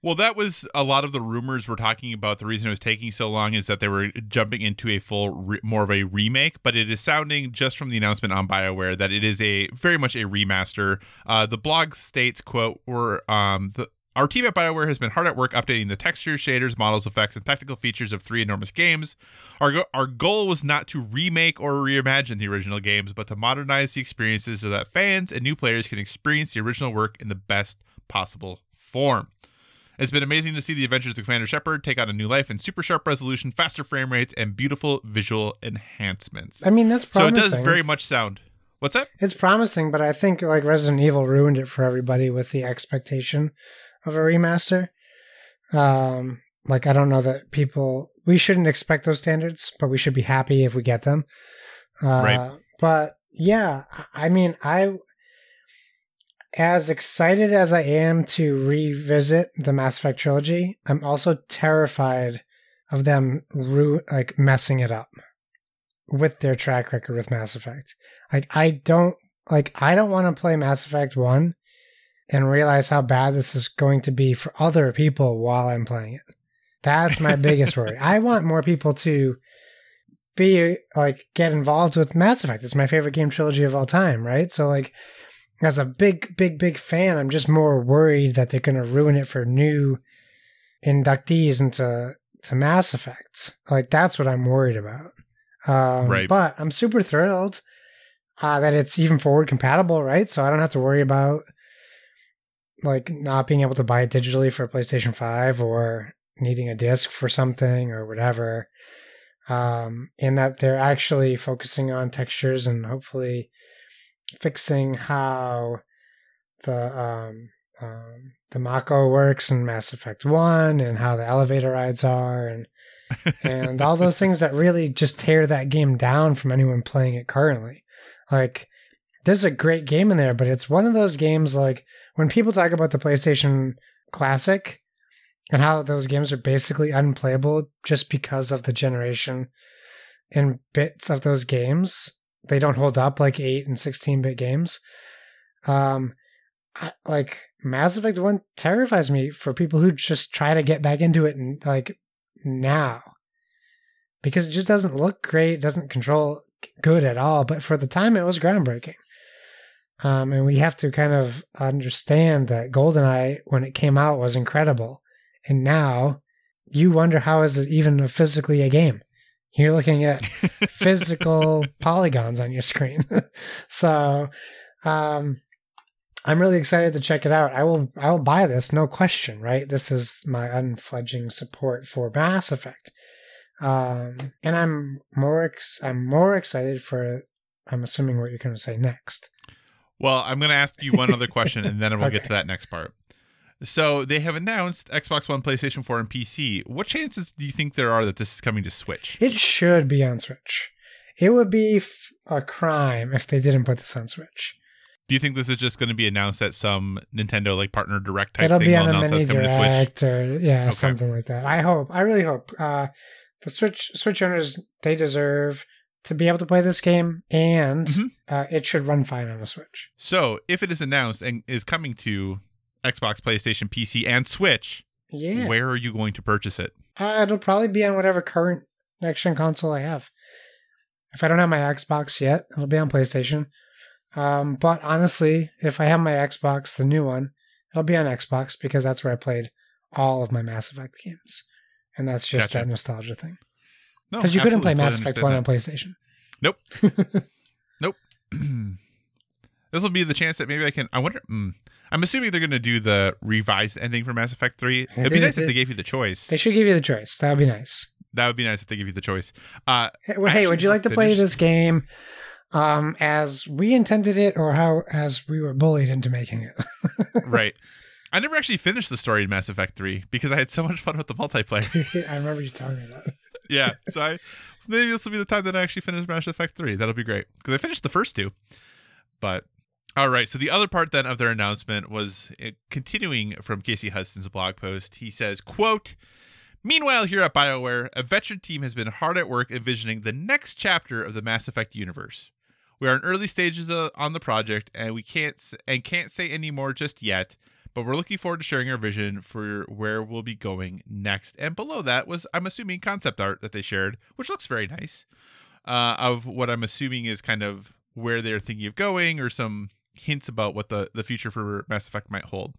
Well, that was a lot of the rumors were talking about. The reason it was taking so long is that they were jumping into a full, re- more of a remake. But it is sounding just from the announcement on Bioware that it is a very much a remaster. Uh, the blog states, "quote We're um, the our team at BioWare has been hard at work updating the textures, shaders, models, effects, and technical features of three enormous games. Our, go- our goal was not to remake or reimagine the original games, but to modernize the experiences so that fans and new players can experience the original work in the best possible form. It's been amazing to see the adventures of Commander Shepard take on a new life in super sharp resolution, faster frame rates, and beautiful visual enhancements. I mean, that's so it does very much sound. What's that? It's promising, but I think like Resident Evil ruined it for everybody with the expectation of a remaster. Um, like I don't know that people we shouldn't expect those standards, but we should be happy if we get them. Uh, Right. But yeah, I mean, I as excited as I am to revisit the Mass Effect trilogy, I'm also terrified of them ru- like messing it up with their track record with Mass Effect. Like I don't like I don't want to play Mass Effect 1 and realize how bad this is going to be for other people while I'm playing it. That's my biggest worry. I want more people to be like get involved with Mass Effect. It's my favorite game trilogy of all time, right? So like as a big big big fan, I'm just more worried that they're going to ruin it for new inductees into to Mass Effect. Like that's what I'm worried about. Um, Right. But I'm super thrilled uh, that it's even forward compatible, right? So I don't have to worry about like not being able to buy it digitally for PlayStation 5 or needing a disc for something or whatever. Um, and that they're actually focusing on textures and hopefully fixing how the um, um, the Mako works in Mass Effect 1 and how the elevator rides are and and all those things that really just tear that game down from anyone playing it currently. Like, there's a great game in there, but it's one of those games like when people talk about the PlayStation Classic and how those games are basically unplayable just because of the generation and bits of those games. They don't hold up like 8 and 16 bit games. Um, I, like Mass Effect 1 terrifies me for people who just try to get back into it and like now because it just doesn't look great, doesn't control good at all. But for the time, it was groundbreaking. Um, and we have to kind of understand that GoldenEye, when it came out, was incredible. And now you wonder how is it even physically a game? You're looking at physical polygons on your screen. so um, I'm really excited to check it out. I will I will buy this, no question, right? This is my unfledging support for Mass Effect. Um, and I'm more ex- I'm more excited for I'm assuming what you're going to say next. Well, I'm going to ask you one other question, and then we'll get to that next part. So they have announced Xbox One, PlayStation 4, and PC. What chances do you think there are that this is coming to Switch? It should be on Switch. It would be f- a crime if they didn't put this on Switch. Do you think this is just going to be announced at some Nintendo like partner direct type It'll thing? be they'll on a mini that's coming to Switch? direct or yeah, Okay. something like that. I hope. I really hope. Uh, the Switch Switch owners they deserve to be able to play this game, and Mhm. uh, it should run fine on a Switch. So if it is announced and is coming to Xbox, PlayStation, PC, and Switch, Yeah, where are you going to purchase it? uh, it'll probably be on whatever current next gen console I have. If I don't have my Xbox yet, it'll be on PlayStation. Um, but honestly, if I have my Xbox, the new one, it'll be on Xbox because that's where I played all of my Mass Effect games, and that's just Gotcha. that nostalgia thing. No, Because you couldn't play Mass Effect One on PlayStation. Nope. nope. this will be the chance that maybe I can. I wonder. Mm, I'm assuming they're going to do the revised ending for Mass Effect 3. It'd be nice if they gave you the choice. They should give you the choice. That would be nice. That would be nice if they give you the choice. Uh, Hey, well, hey, would you like to play this game um, as we intended it, or how as we were bullied into making it? right. I never actually finished the story in Mass Effect 3 because I had so much fun with the multiplayer. I remember you telling me that. Yeah. So I maybe this will be the time that I actually finish Mass Effect 3. That'll be great because I finished the first two. But all right. So the other part then of their announcement was uh, continuing from Casey Hudson's blog post. He says, "quote." Meanwhile, here at BioWare, a veteran team has been hard at work envisioning the next chapter of the Mass Effect universe. We are in early stages uh, on the project, and we can't and can't say any more just yet. But we're looking forward to sharing our vision for where we'll be going next. And below that was, I'm assuming, concept art that they shared, which looks very nice, uh, of what I'm assuming is kind of where they're thinking of going or some hints about what the, the future for Mass Effect might hold.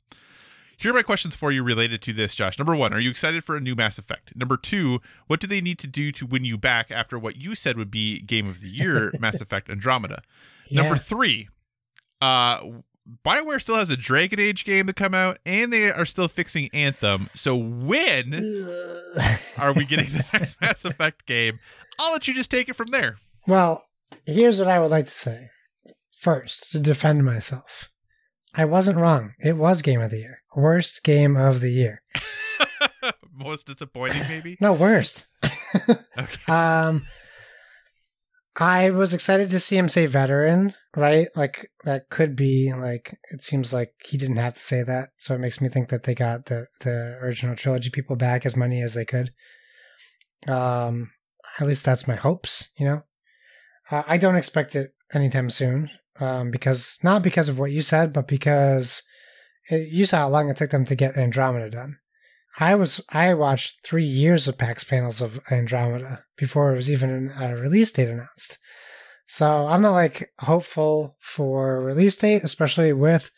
Here are my questions for you related to this, Josh. Number one, are you excited for a new Mass Effect? Number two, what do they need to do to win you back after what you said would be Game of the Year Mass Effect Andromeda? Number three, uh, Bioware still has a Dragon Age game to come out, and they are still fixing Anthem. So when are we getting the next Mass Effect game? I'll let you just take it from there. Well, here's what I would like to say. First, to defend myself. I wasn't wrong. It was game of the year. Worst game of the year. Most disappointing, maybe. No, worst. Okay. Um I was excited to see him say veteran, right? Like that could be like it seems like he didn't have to say that, so it makes me think that they got the the original trilogy people back as many as they could. Um at least that's my hopes, you know. Uh, I don't expect it anytime soon, um, because not because of what you said, but because it, you saw how long it took them to get Andromeda done. I was I watched three years of PAX panels of Andromeda before it was even a release date announced. So I'm not like hopeful for release date, especially with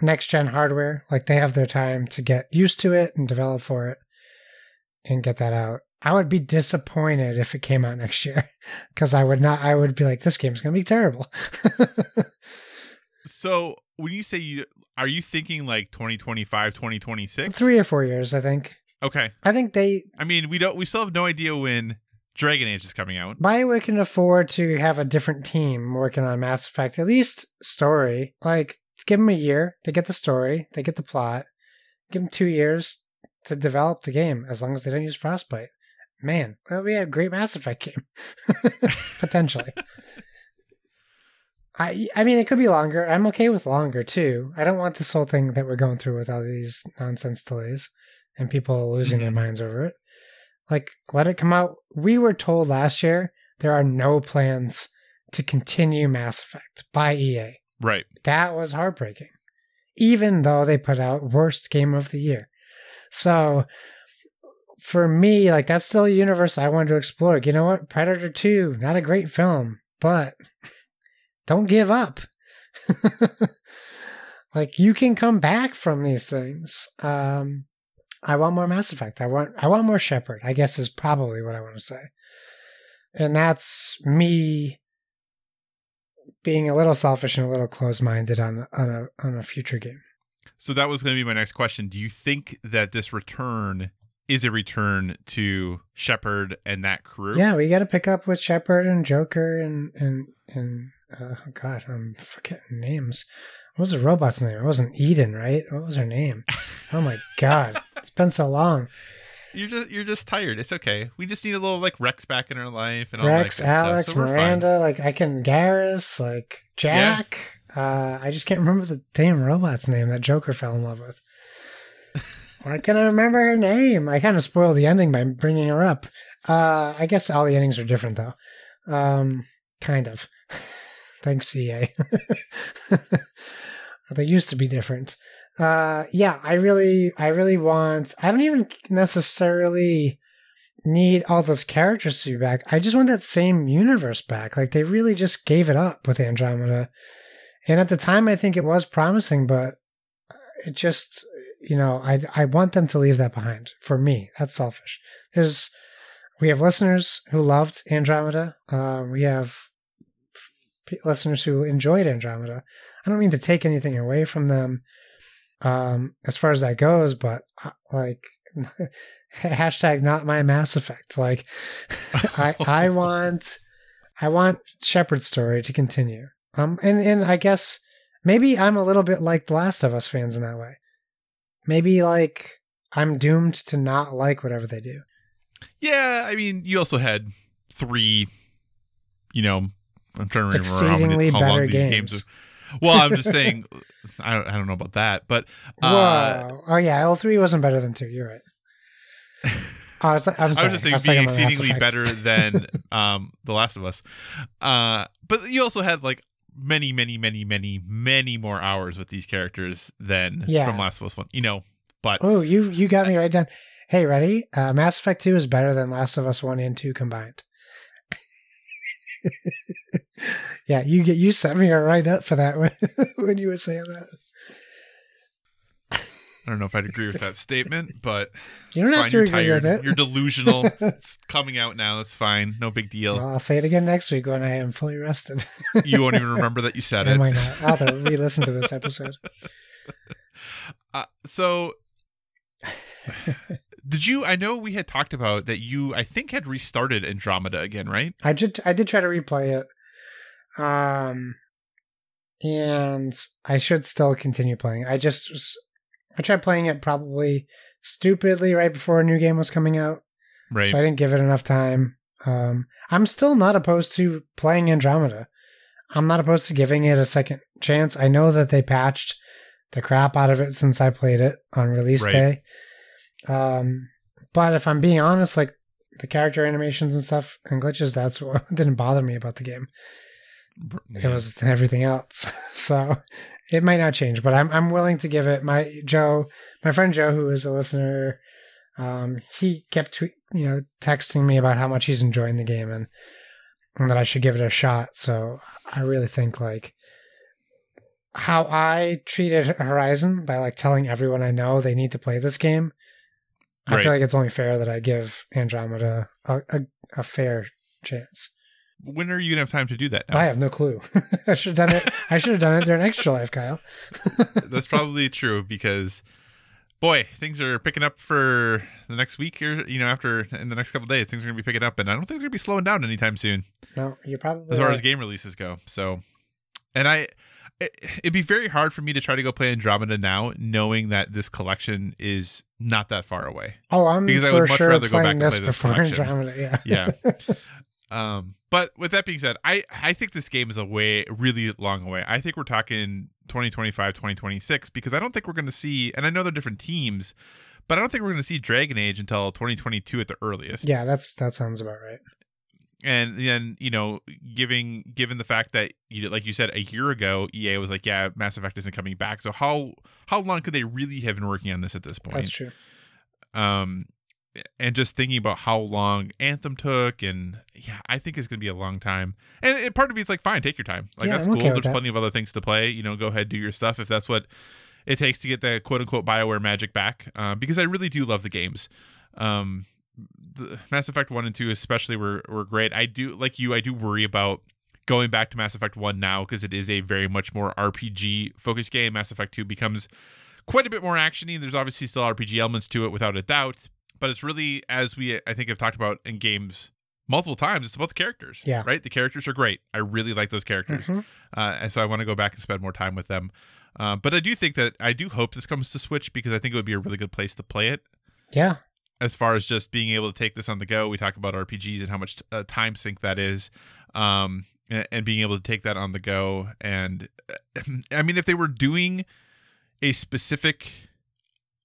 next gen hardware. Like they have their time to get used to it and develop for it and get that out. I would be disappointed if it came out next year because I would not. I would be like, this game's gonna be terrible. So when you say you are you thinking like 2025, 2026? Three or four years, I think. Okay. I think they I mean, we don't we still have no idea when Dragon Age is coming out. Bioware can afford to have a different team working on Mass Effect, at least story. Like, give them a year, they get the story, they get the plot. Give them two years to develop the game, as long as they don't use Frostbite. Man, that'll be a great Mass Effect game, potentially. I, I mean, it could be longer. I'm okay with longer too. I don't want this whole thing that we're going through with all these nonsense delays and people losing their mm-hmm. minds over it. Like, let it come out. We were told last year there are no plans to continue Mass Effect by EA. Right. That was heartbreaking, even though they put out worst game of the year. So, for me, like that's still a universe I wanted to explore. You know what? Predator 2, not a great film, but don't give up. like you can come back from these things. Um I want more Mass Effect. I want I want more Shepard, I guess is probably what I want to say. And that's me being a little selfish and a little closed-minded on on a on a future game. So that was going to be my next question. Do you think that this return is a return to Shepard and that crew? Yeah, we got to pick up with Shepard and Joker and and and uh, oh God, I'm forgetting names. What was the robot's name? It wasn't Eden, right? What was her name? Oh my God, it's been so long. You're just you're just tired. It's okay. We just need a little like Wrex back in our life and all Wrex, that good stuff, Alex, so we're fine. Miranda, like I can Garrus, like Jack. Uh, I just can't remember the damn robot's name that Joker fell in love with. Why can't I remember her name? I kind of spoiled the ending by bringing her up. Uh, I guess all the endings are different though. Um, kind of. Thanks, CA. they used to be different. Uh, yeah, I really, I really want. I don't even necessarily need all those characters to be back. I just want that same universe back. Like they really just gave it up with Andromeda. And at the time, I think it was promising, but it just, you know, I I want them to leave that behind. For me, that's selfish. There's, we have listeners who loved Andromeda. Uh, we have listeners who enjoyed Andromeda. I don't mean to take anything away from them, um, as far as that goes, but uh, like, hashtag not my Mass Effect. Like, I I want I want Shepard's story to continue. Um, and and I guess maybe I'm a little bit like The Last of Us fans in that way. Maybe like I'm doomed to not like whatever they do. Yeah, I mean, you also had three, you know, I'm trying to remember how, Exceedingly many, how better long these games. games. are. Well, I'm just saying, I don't, I don't know about that, but uh, Whoa! Oh yeah, L three wasn't better than two. You're right. I was, I'm I was just saying was being talking about Mass exceedingly better than um, The Last of Us. Uh, but you also had like many, many, many, many, many more hours with these characters than Yeah. from Last of Us One. You know, but Oh, you you got me right down. Hey, ready? Uh, Mass Effect Two is better than Last of Us One and Two combined. yeah, you get you set me right up for that when, when you were saying that. I don't know if I'd agree with that statement, but You don't have fine. to You're agree tired. with it. You're delusional. it's coming out now. That's fine. No big deal. Well, I'll say it again next week when I am fully rested. you won't even remember that you said it. I might not. I'll have to re-listen to this episode. Uh, so, did you? I know we had talked about that. You, I think, had restarted Andromeda again, right? I did. I did try to replay it, um, and I should still continue playing. I just was- I tried playing it probably stupidly right before a new game was coming out, Right. so I didn't give it enough time. Um, I'm still not opposed to playing Andromeda. I'm not opposed to giving it a second chance. I know that they patched the crap out of it since I played it on release Right. day. Um, but if I'm being honest, like the character animations and stuff and glitches, that's what didn't bother me about the game. It was everything else. so it might not change, but I'm I'm willing to give it my Joe, my friend Joe, who is a listener. Um, he kept tweet, you know texting me about how much he's enjoying the game and and that I should give it a shot. So I really think like how I treated Horizon by like telling everyone I know they need to play this game. I feel like it's only fair that I give Andromeda a, a, a fair chance. When are you gonna have time to do that? Now? I have no clue. I should have done it. I should have done it during extra life, Kyle. That's probably true because, boy, things are picking up for the next week or you know after in the next couple days, things are gonna be picking up, and I don't think they're gonna be slowing down anytime soon. No, you're probably as far right. as game releases go. So, and I, it, it'd be very hard for me to try to go play Andromeda now, knowing that this collection is not that far away. Oh, I'm because I for would much sure rather go back and play this before collection. Andromeda. Yeah. Yeah. um, but with that being said, I I think this game is a way really long away. I think we're talking 2025, 2026 because I don't think we're going to see, and I know they're different teams. But I don't think we're going to see Dragon Age until 2022 at the earliest. yeah, that's that sounds about right. And then you know giving given the fact that you like you said a year ago ea was like yeah mass effect isn't coming back. So how how long could they really have been working on this at this point? That's true. um and just thinking about how long anthem took and yeah i think it's gonna be a long time. And, and part of me is like fine take your time. Like Yeah, that's I'm cool. okay there's that. plenty of other things to play. You know go ahead do your stuff if that's what it takes to get the quote unquote bioware magic back. Uh, because i really do love the games. Um the mass effect 1 and 2 especially were, were great i do like you i do worry about going back to mass effect 1 now because it is a very much more rpg focused game mass effect 2 becomes quite a bit more actiony there's obviously still rpg elements to it without a doubt but it's really as we i think have talked about in games multiple times it's about the characters Yeah. right the characters are great i really like those characters Mhm. uh, and so I want to go back and spend more time with them. Uh, but I do think that I do hope this comes to Switch because I think it would be a really good place to play it. Yeah. As far as just being able to take this on the go, we talk about RPGs and how much uh, time sink that is, um, and, and being able to take that on the go. And uh, I mean, if they were doing a specific,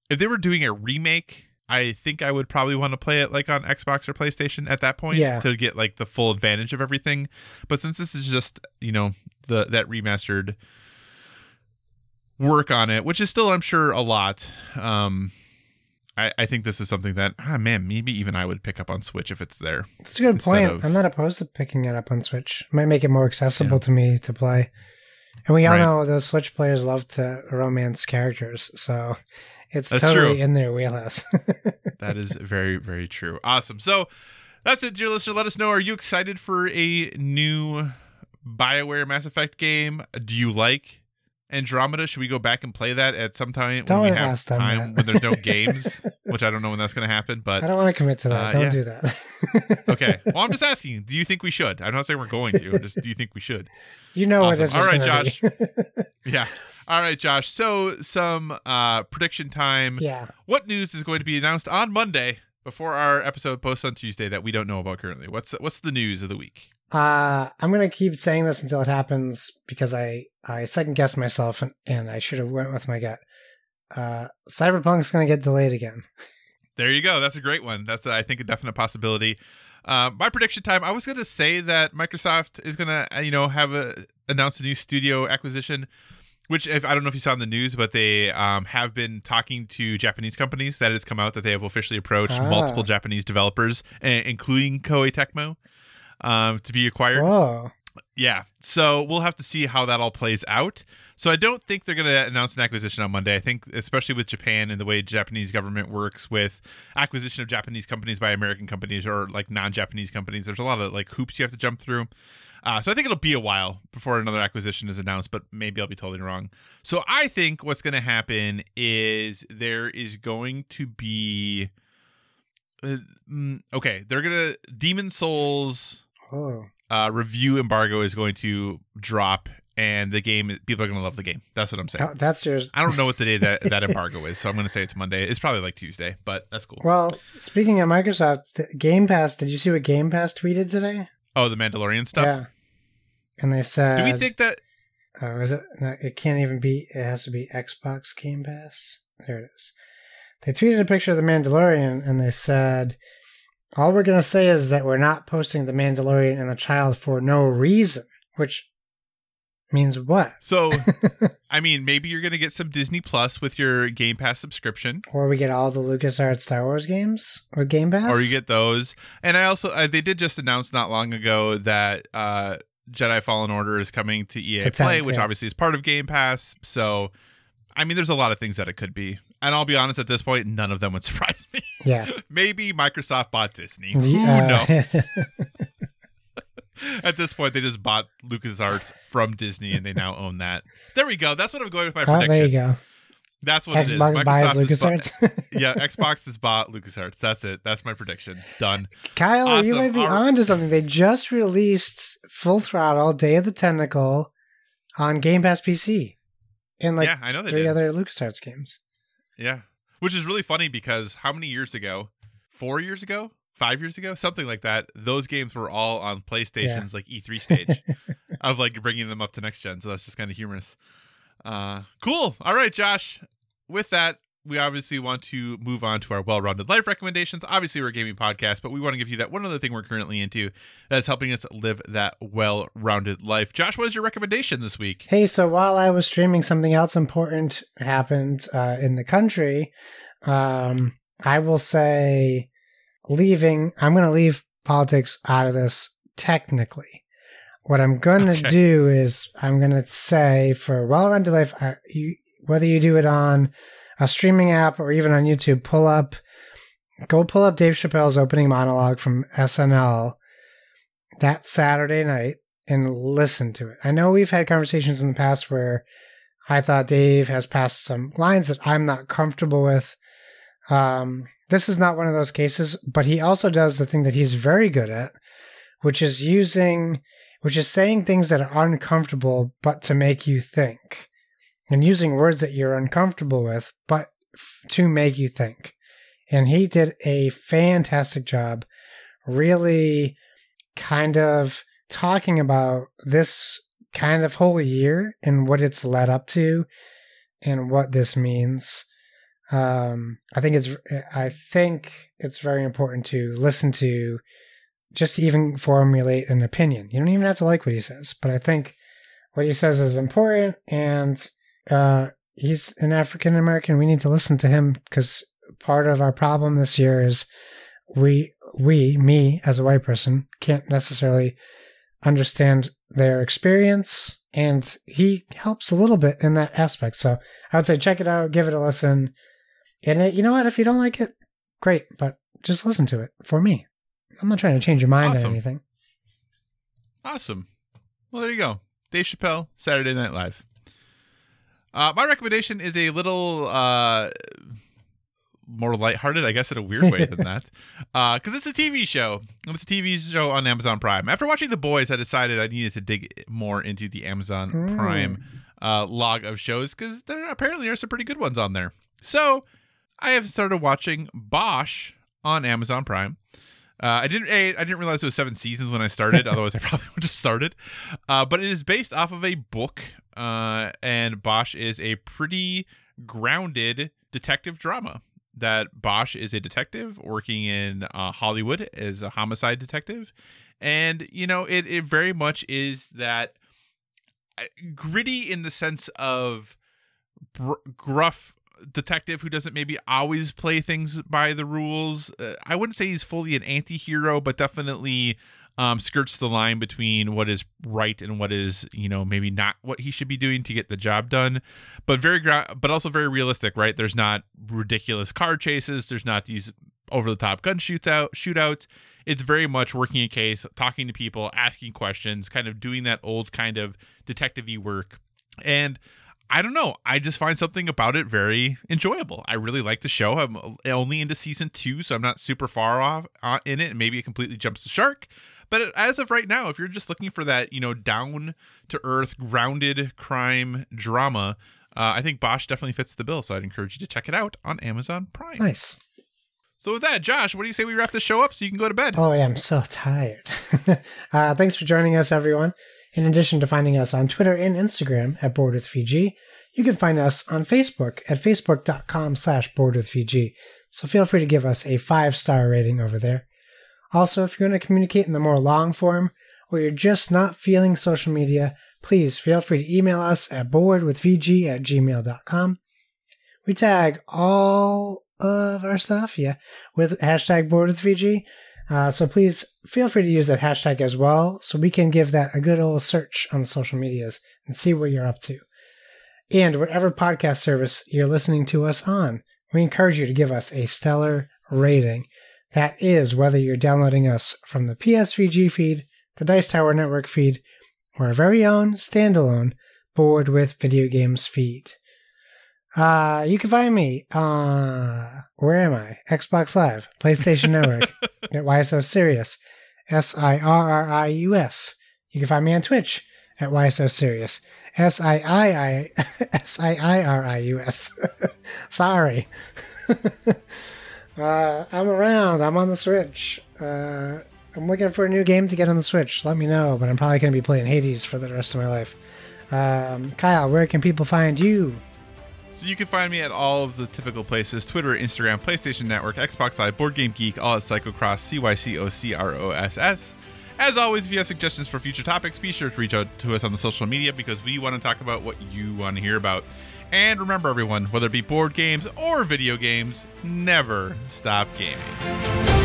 if they were doing a remake. I think I would probably want to play it like on Xbox or PlayStation at that point Yeah. to get like the full advantage of everything. But since this is just, you know, the that remastered work on it, which is still, I'm sure, a lot. Um, I, I think this is something that, ah, man, maybe even I would pick up on Switch if it's there. It's a good point. of- I'm not opposed to picking it up on Switch. Might make it more accessible to me to play. And we all Right. know those Switch players love to romance characters, so it's That's totally true. in their wheelhouse. That is very, very true. Awesome. So that's it, dear listener. Let us know. Are you excited for a new BioWare Mass Effect game? Do you like Andromeda? Should we go back and play that at some time Don't when we have time when there's no games? Which I don't know when that's going to happen, but I don't want to commit to that. Uh, don't yeah. do that. okay. Well, I'm just asking. Do you think we should? I'm not saying we're going to. Just do you think we should? you know Awesome. where this All right, be. Yeah. All right, Josh. So some uh prediction time. yeah. What news is going to be announced on Monday before our episode posts on Tuesday that we don't know about currently? What's what's the news of the week? Uh, I'm gonna keep saying this until it happens because I I second guessed myself and, and I should have went with my gut. Uh, Cyberpunk's gonna get delayed again. There you go. That's a great one. That's I think a definite possibility. Uh, my prediction time. I was going to say that Microsoft is going to, you know, have a announce a new studio acquisition, which if I don't know if you saw in the news, but they um, have been talking to Japanese companies. That has come out that they have officially approached Ah. multiple Japanese developers, eh, including Koei Tecmo, um, to be acquired. Whoa. Yeah. So we'll have to see how that all plays out. So I don't think they're going to announce an acquisition on Monday. I think, especially with Japan and the way Japanese government works with acquisition of Japanese companies by American companies or like non-Japanese companies, there's a lot of like hoops you have to jump through. Uh, so I think it'll be a while before another acquisition is announced, but maybe I'll be totally wrong. So I think what's going to happen is there is going to be. Uh, mm, okay, they're gonna Demon's Souls Whoa. uh, review embargo is going to drop, and the game people are going to love the game. That's what I'm saying. Oh, that's yours. I don't know what the day that that embargo is, so I'm going to say it's Monday. It's probably like Tuesday, but that's cool. Well, speaking of Microsoft, the Game Pass, did you see what Game Pass tweeted today? Oh, the Mandalorian stuff. Yeah. And they said, Do we think that? Oh, is it? No, it can't even be. It has to be Xbox Game Pass. There it is. They tweeted a picture of the Mandalorian and they said, "All we're gonna say is that we're not posting the Mandalorian and the Child for no reason." Which means what? So, I mean, maybe you're going to get some Disney Plus with your Game Pass subscription, Or we get all the LucasArts Star Wars games with Game Pass, or you get those. And I also uh, they did just announce not long ago that uh, Jedi Fallen Order is coming to EA The Play, 10th, which yeah. obviously is part of Game Pass. So, I mean, there's a lot of things that it could be. And I'll be honest, at this point, none of them would surprise me. Yeah. Maybe Microsoft bought Disney. Who knows? At this point, they just bought LucasArts from Disney, and they now own that. There we go. That's what I'm going with my oh, prediction. there you go. That's what it is. Xbox buys has bought- yeah, Xbox has bought LucasArts. That's it. That's my prediction. Done. Kyle, you might be right. onto something. They just released Full Throttle Day of the Tentacle on Game Pass PC. And like yeah, I know three did. other LucasArts games. Yeah, which is really funny because how many years ago? Four years ago? Five years ago? Something like that. Those games were all on PlayStation's like E3 stage of like bringing them up to next gen. So that's just kind of humorous. Uh, cool. All right, Josh. With that, we obviously want to move on to our well-rounded life recommendations. Obviously, we're a gaming podcast, but we want to give you that one other thing we're currently into that's helping us live that well-rounded life. Josh, what is your recommendation this week? Hey, so while I was streaming, something else important happened uh, in the country. Um, I will say, leaving, I'm going to leave politics out of this technically. What I'm going to Okay. do is, I'm going to say for well rounded life, I, you, whether you do it on a streaming app or even on YouTube, pull up, go pull up Dave Chappelle's opening monologue from SNL that Saturday night and listen to it. I know we've had conversations in the past where I thought Dave has passed some lines that I'm not comfortable with. Um, this is not one of those cases, but he also does the thing that he's very good at, which is using, which is saying things that are uncomfortable, but to make you think, and using words that you're uncomfortable with, but to make you think. And he did a fantastic job, really kind of talking about this kind of whole year and what it's led up to and what this means. Um, I think it's I think it's very important to listen to just even formulate an opinion. You don't even have to like what he says, but I think what he says is important and uh, he's an African American. We need to listen to him because part of our problem this year is we we me as a white person can't necessarily understand their experience and he helps a little bit in that aspect so i would say check it out give it a listen and it, you know what if you don't like it great but just listen to it for me i'm not trying to change your mind Awesome. or anything Awesome. Well, there you go. Dave Chappelle, Saturday Night Live. Uh, my recommendation is a little uh, more lighthearted, I guess, in a weird way than that, because it's a TV show. It's a TV show on Amazon Prime. After watching The Boys, I decided I needed to dig more into the Amazon Mm. Prime uh, log of shows because there apparently are some pretty good ones on there. So I have started watching Bosch on Amazon Prime. Uh, I didn't. I didn't realize it was seven seasons when I started. otherwise, I probably would have started. Uh, but it is based off of a book, uh, and Bosch is a pretty grounded detective drama. that Bosch is a detective working in uh, Hollywood as a homicide detective. And, you know, it, it very much is that uh, gritty in the sense of br- gruff detective who doesn't maybe always play things by the rules. Uh, I wouldn't say he's fully an anti hero, but definitely um, skirts the line between what is right and what is you know maybe not what he should be doing to get the job done. But very gra- but also very realistic right? There's not ridiculous car chases. There's not these over the top gun shoots out shootouts. It's very much working a case talking to people asking questions kind of doing that old kind of detective work. And I don't know. I just find something about it very enjoyable. I really like the show. I'm only into season two, so I'm not super far off uh, in it. Maybe it completely jumps the shark. But as of right now, if you're just looking for that, you know, down to earth, grounded crime drama, uh, I think Bosch definitely fits the bill. So I'd encourage you to check it out on Amazon Prime. Nice. So with that, Josh, what do you say we wrap the show up so you can go to bed? Oh, yeah, I'm so tired. uh, thanks for joining us, everyone. In addition to finding us on Twitter and Instagram at Board with VG, you can find us on Facebook at facebook.com slash Board with VG. So feel free to give us a five-star rating over there. Also, if you want to communicate in the more long form, or you're just not feeling social media, please feel free to email us at boardwithvg at gmail.com. We tag all of our stuff, yeah, with hashtag boardwithvg. Uh, so please feel free to use that hashtag as well so we can give that a good old search on the social medias and see what you're up to. And whatever podcast service you're listening to us on, we encourage you to give us a stellar rating. That is whether you're downloading us from the PSVG feed, the Dice Tower Network feed, or our very own standalone Board with Video Games feed. Uh, you can find me, uh, where am I? Xbox Live, PlayStation Network, at Why So Serious, S I R R I U S. You can find me on Twitch at Why So Serious, S I I I S I I R I U S. Sorry. uh, I'm around. I'm on the Switch. Uh, I'm looking for a new game to get on the Switch. Let me know, but I'm probably going to be playing Hades for the rest of my life. Um, Kyle, where can people find you? So you can find me at all of the typical places Twitter, Instagram, PlayStation Network, Xbox Live, Board Game Geek, all at Cycocross, C Y C O C R O S S. As always, if you have suggestions for future topics, be sure to reach out to us on the social media because we want to talk about what you want to hear about. And remember, everyone, whether it be board games or video games, never stop gaming.